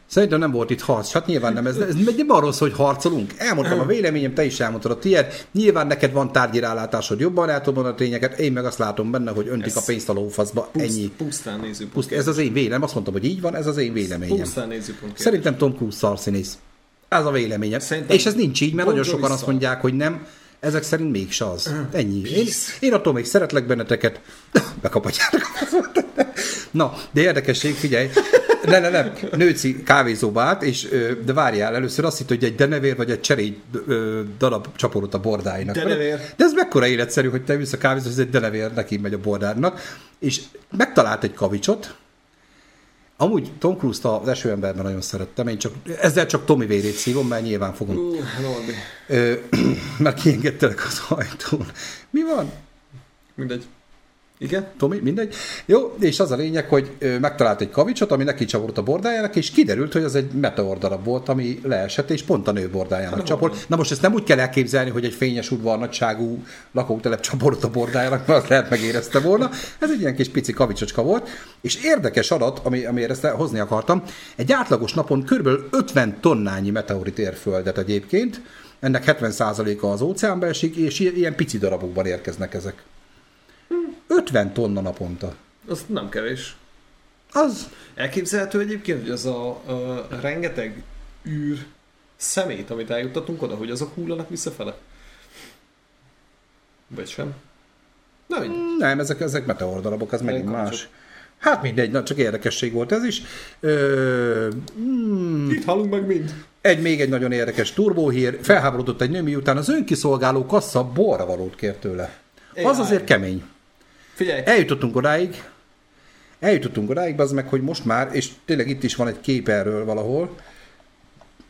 Szerintem nem volt itt harc. Hát nyilván nem. Ez, ez nem arról szól, hogy harcolunk. Elmondtam a véleményem, te is elmondtad a tiéd. Nyilván neked van tárgyi rálátásod, jobban el tudod a tényeket. Én meg azt látom benne, hogy öntik Ez a pénzt a lófaszba. Ennyi. Pusztán nézőpont. Puszt, ez az én véleményem. Azt mondtam, hogy így van, ez az én véleményem. Pusztán nézőpont. Szerintem Tom Cruise szarszínész. Ez a véleményem. Szerintem És ez nincs így, mert nagyon sokan azt mondják, hogy nem. Ezek szerint mégse az. Ennyi. Én, én attól még szeretlek benneteket. Bekapatjátok. Na, de érdekesség, figyelj. Ne, ne, nem. Nőci kávézóba állt, és, de várjál, először azt hitt, hogy egy denevér vagy egy cserély darab csaporot a bordáinak. Denevér. De ez mekkora életszerű, hogy te ülsz a kávézó, ez egy denevér, neki megy a bordárnak, és megtalált egy kavicsot, Amúgy Tom Cruise-t az esőemberben nagyon szerettem, én csak, ezzel csak Tomi vérét szívom, mert nyilván fogom. Ö, mert kiengedtelek az ajtón. Mi van? Mindegy. Igen? Tomi, mindegy. Jó, és az a lényeg, hogy megtalált egy kavicsot, ami neki csapott a bordájának, és kiderült, hogy az egy meteor darab volt, ami leesett, és pont a nő bordájának csapott. Na most ezt nem úgy kell elképzelni, hogy egy fényes udvar nagyságú lakótelep csapott a bordájának, mert azt lehet megérezte volna. Ez egy ilyen kis pici kavicsocska volt, és érdekes adat, ami, amiért ezt hozni akartam, egy átlagos napon kb. 50 tonnányi meteorit ér földet egyébként, ennek 70%-a az óceánba esik, és ilyen pici darabokban érkeznek ezek. 50 tonna naponta. Az nem kevés. Az Elképzelhető egyébként, hogy az a, a rengeteg űr szemét, amit eljuttatunk oda, hogy azok hullanak visszafele? Vagy sem? Na mindegy. nem, ezek, ezek meteor darabok, az megint más. Hát mindegy, na, csak érdekesség volt ez is. Ö, mm, Itt hallunk meg mind. egy még egy nagyon érdekes turbóhír. Felháborodott egy nő, miután az önkiszolgáló kassa borra valót kért tőle. Az azért kemény. Figyelj, Eljutottunk odáig, eljutottunk odáig, az meg, hogy most már, és tényleg itt is van egy kép erről valahol,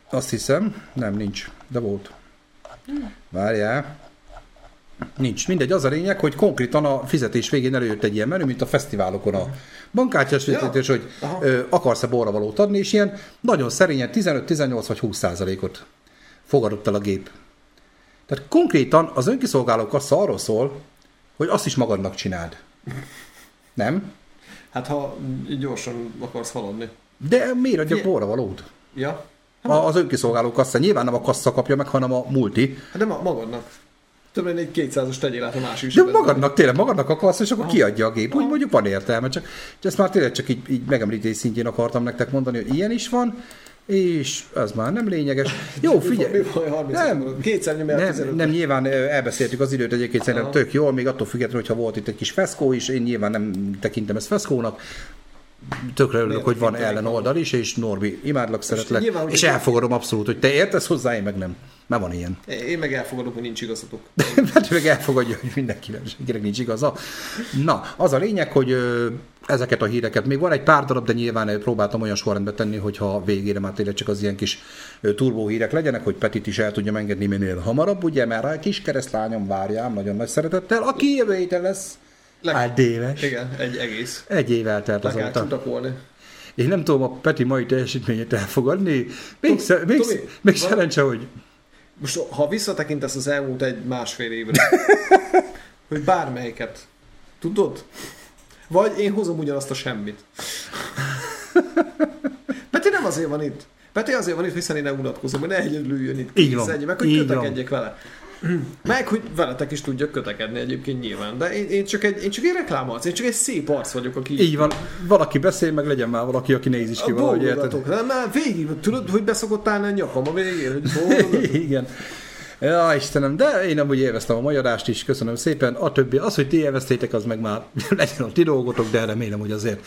azt hiszem, nem, nincs, de volt. Várjál. Nincs. Mindegy, az a lényeg, hogy konkrétan a fizetés végén előjött egy ilyen menü, mint a fesztiválokon a bankkártyás fizetés, hogy Aha. ö, akarsz-e borra valót adni, és ilyen nagyon szerényen 15, 18 vagy 20 százalékot fogadott el a gép. Tehát konkrétan az önkiszolgáló kassa arról szól, hogy azt is magadnak csináld. Nem? hát ha gyorsan akarsz haladni. De miért adjak Fie- borra valót? Ja? A, az önkiszolgáló kassa nyilván nem a kassa kapja meg, hanem a multi. Hát de ma- magadnak. Többen egy 200-as tegyél át a másik De magadnak, tényleg magadnak akarsz, és akkor Aha. kiadja a gép. Úgy Aha. mondjuk van értelme, csak csak ezt már tényleg csak így, így megemlítés szintjén akartam nektek mondani, hogy ilyen is van, és ez már nem lényeges. Jó, Mi figyelj. baj, 30 Nem. Kétszer nyomja Nem, 15 nem, nyilván elbeszéltük az időt egyébként szerintem tök jól, még attól függetlenül, hogyha volt itt egy kis feszkó is, én nyilván nem tekintem ezt feszkónak, tökre örülök, hogy van tekintenek ellen oldal is, és Norbi, imádlak, szeretlek, nyilván, hogy és elfogadom abszolút, hogy te értesz hozzá, én meg nem. Mert van ilyen. Én meg elfogadom, hogy nincs igazatok. Hát ő meg elfogadja, hogy mindenkinek, senkinek nincs igaza. Na, az a lényeg, hogy ö, ezeket a híreket, még van egy pár darab, de nyilván próbáltam olyan sorrendbe tenni, hogyha végére már tényleg csak az ilyen kis turbó hírek legyenek, hogy Petit is el tudja engedni minél hamarabb, ugye, mert a kis keresztlányom várjám nagyon nagy szeretettel, aki jövő héten lesz Leg- hát éves. Igen, egy egész. Egy év eltelt Le kell azóta. Én nem tudom a Peti mai teljesítményét elfogadni. Még, sze- még, Tomi, még szerencse, hogy Most ha visszatekintesz az elmúlt egy másfél évre, hogy bármelyiket, tudod? Vagy én hozom ugyanazt a semmit. Peti nem azért van itt. Peti azért van itt, hiszen én nem unatkozom, hogy ne egyedül üljön itt. Így van. Meg hogy kötekedjek vele. Meg, hogy veletek is tudjak kötekedni egyébként nyilván. De én, én, csak egy, én csak egy reklámarc, én csak egy szép arc vagyok, aki... így van, valaki beszél, meg legyen már valaki, aki néz is ki A valahogy, érted? már végig, tudod, hogy beszokott állni a nyakam a végén, hogy. Igen. Ja, Istenem, de én amúgy élveztem a magyarást is, köszönöm szépen. A többi, az, hogy ti élveztétek, az meg már legyen a ti dolgotok, de remélem, hogy azért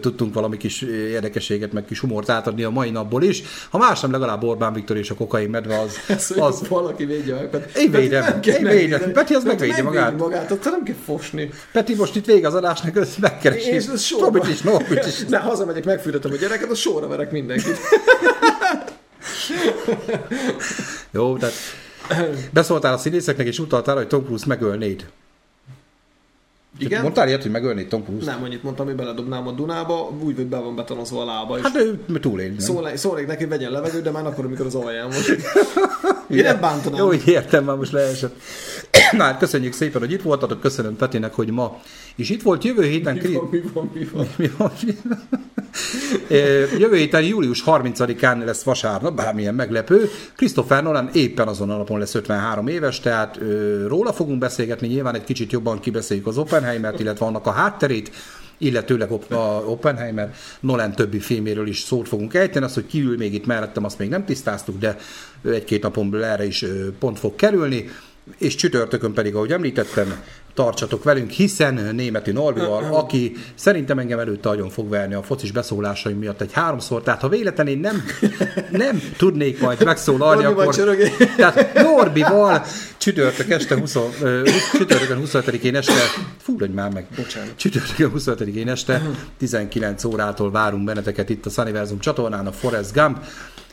tudtunk valami kis érdekességet, meg kis humort átadni a mai napból is. Ha más nem, legalább Orbán Viktor és a kokain medve az... Hogy az valaki védje. Peti- Én védem, én védem. Peti az megvédi magát. magát, ott nem kell fosni. Peti most itt vége az adásnak, ezt megkeresi. És ez sorba. Tobit is, Norbit is. Ne, hazamegyek, megfürdetem a gyereket, a sorra verek mindenkit. Jó, tehát Beszóltál a színészeknek, és utaltál, hogy Tom Cruise megölnéd. Igen? Mondtál ilyet, hogy megölnéd Tom Cruise? Nem, annyit mondtam, hogy beledobnám a Dunába, úgy, hogy be van betonozva a lába. És Hát ő túlélni. nem? Szólnék, szólnék neki, vegyen levegőt, de már akkor, amikor az alján volt. Én nem bántanám. Jó, így értem, már most leesett. Na hát köszönjük szépen, hogy itt voltatok, köszönöm Petinek, hogy ma is itt volt. Jövő héten... mi Kri- van, mi van, mi van? Mi van? Ö, Jövő héten július 30-án lesz vasárnap, bármilyen meglepő. Christopher Nolan éppen azon a napon lesz 53 éves, tehát ö, róla fogunk beszélgetni, nyilván egy kicsit jobban kibeszéljük az Oppenheimert, illetve annak a hátterét, illetőleg Oppenheimer Nolan többi filméről is szót fogunk ejteni. Az, hogy kiül még itt mellettem, azt még nem tisztáztuk, de egy-két napon belül erre is pont fog kerülni. És csütörtökön pedig, ahogy említettem, tartsatok velünk, hiszen németi Norbival, aki szerintem engem előtte nagyon fog verni a focis beszólásaim miatt egy háromszor, tehát ha véletlenül én nem, nem tudnék majd megszólalni, akkor... csörögé. Tehát Norbival csütörtök este, 20, ö, csütörtökön 25-én este, fú, hogy már meg. Bocsánat. Csütörtökön 25-én este 19 órától várunk benneteket itt a Sunniversum csatornán, a Forrest Gump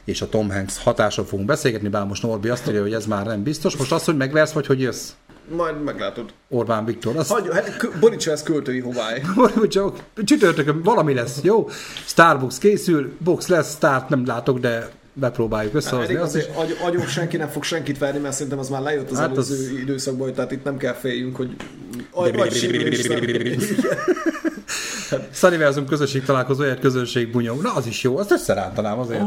és a Tom Hanks hatásról fogunk beszélgetni, bár most Norbi azt írja, hogy ez már nem biztos. Most az, hogy megversz, vagy hogy jössz? Majd meglátod. Orbán Viktor. Azt Hagyj, hát borítsa ezt költői hovály. csak csütörtökön valami lesz, jó? Starbucks készül, box lesz, start nem látok, de bepróbáljuk összehozni. Elég Azt is. azért agy, agyunk senki nem fog senkit verni, mert szerintem az már lejött az Hát hát az- előző időszakban, tehát itt nem kell féljünk, hogy. Sunniversum közösség találkozóját közönség bunyog. Na, az is jó, azt összerántanám azért. Ö,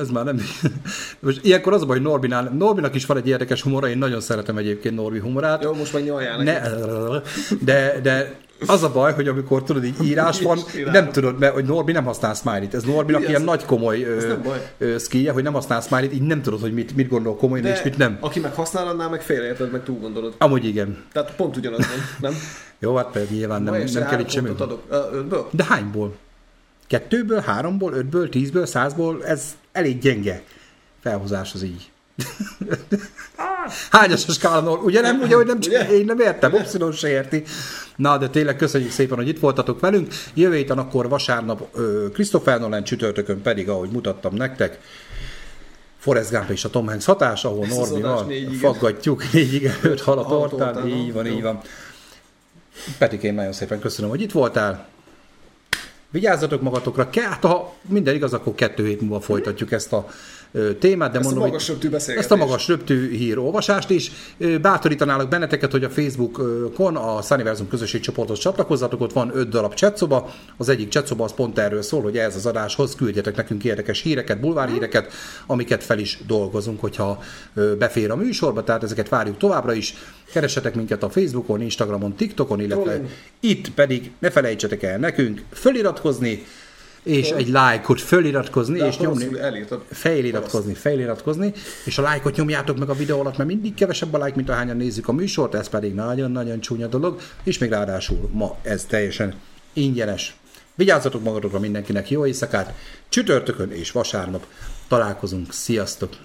Ez már nem... Most ilyenkor az a baj, hogy Norbinál, Norbinak is van egy érdekes humora, én nagyon szeretem egyébként Norbi humorát. Jó, most meg nyaljál neki. Ne, de, de az a baj, hogy amikor tudod, így írás van, nem tudod, mert hogy Norbi nem használ smiley-t. Ez Norbinak ilyen nagy komoly skije, hogy nem használ smiley-t, így nem tudod, hogy mit, mit gondol komolyan, és mit nem. aki meg használ, annál meg félreérted, meg túl gondolod. Amúgy igen. Tehát pont ugyanaz van, nem? Jó, hát pedig nyilván nem, nem kell itt semmi. adok. De hányból? Kettőből, háromból, ötből, tízből, százból? Ez elég gyenge felhozás az így. Hányas a skálánól? Ugye nem? Ugye, hogy nem Ugye? én nem értem, Opszilon se érti. Na, de tényleg köszönjük szépen, hogy itt voltatok velünk. Jövő héten akkor vasárnap Christopher Nolan csütörtökön pedig, ahogy mutattam nektek, Forrest Gump és a Tom Hanks hatás, ahol Norbival faggatjuk négyig előtt hal a Hal a tortán. Így van, így van. Petikén nagyon szépen köszönöm, hogy itt voltál. Vigyázzatok magatokra, hát ha minden igaz, akkor kettő hét múlva folytatjuk ezt a témát, de Ezt a mondom, magas hogy röptű ezt a magas röptű hírolvasást is. Bátorítanálok benneteket, hogy a Facebookon a Sunniversum közösség csoporthoz csatlakozzatok, ott van öt darab csatszoba. Az egyik csatszoba az pont erről szól, hogy ez az adáshoz küldjetek nekünk érdekes híreket, bulvárhíreket, amiket fel is dolgozunk, hogyha befér a műsorba, tehát ezeket várjuk továbbra is. Keressetek minket a Facebookon, Instagramon, TikTokon, illetve Trolling. itt pedig ne felejtsetek el nekünk föliratkozni, és egy lájkot föliratkozni, De és nyomni. elírtad. Feliratkozni, feliratkozni, és a lájkot nyomjátok meg a videó alatt, mert mindig kevesebb a lájk, mint ahányan nézzük a műsort, ez pedig nagyon-nagyon csúnya dolog, és még ráadásul ma ez teljesen ingyenes. Vigyázzatok magatokra mindenkinek, jó éjszakát! Csütörtökön és vasárnap találkozunk, sziasztok!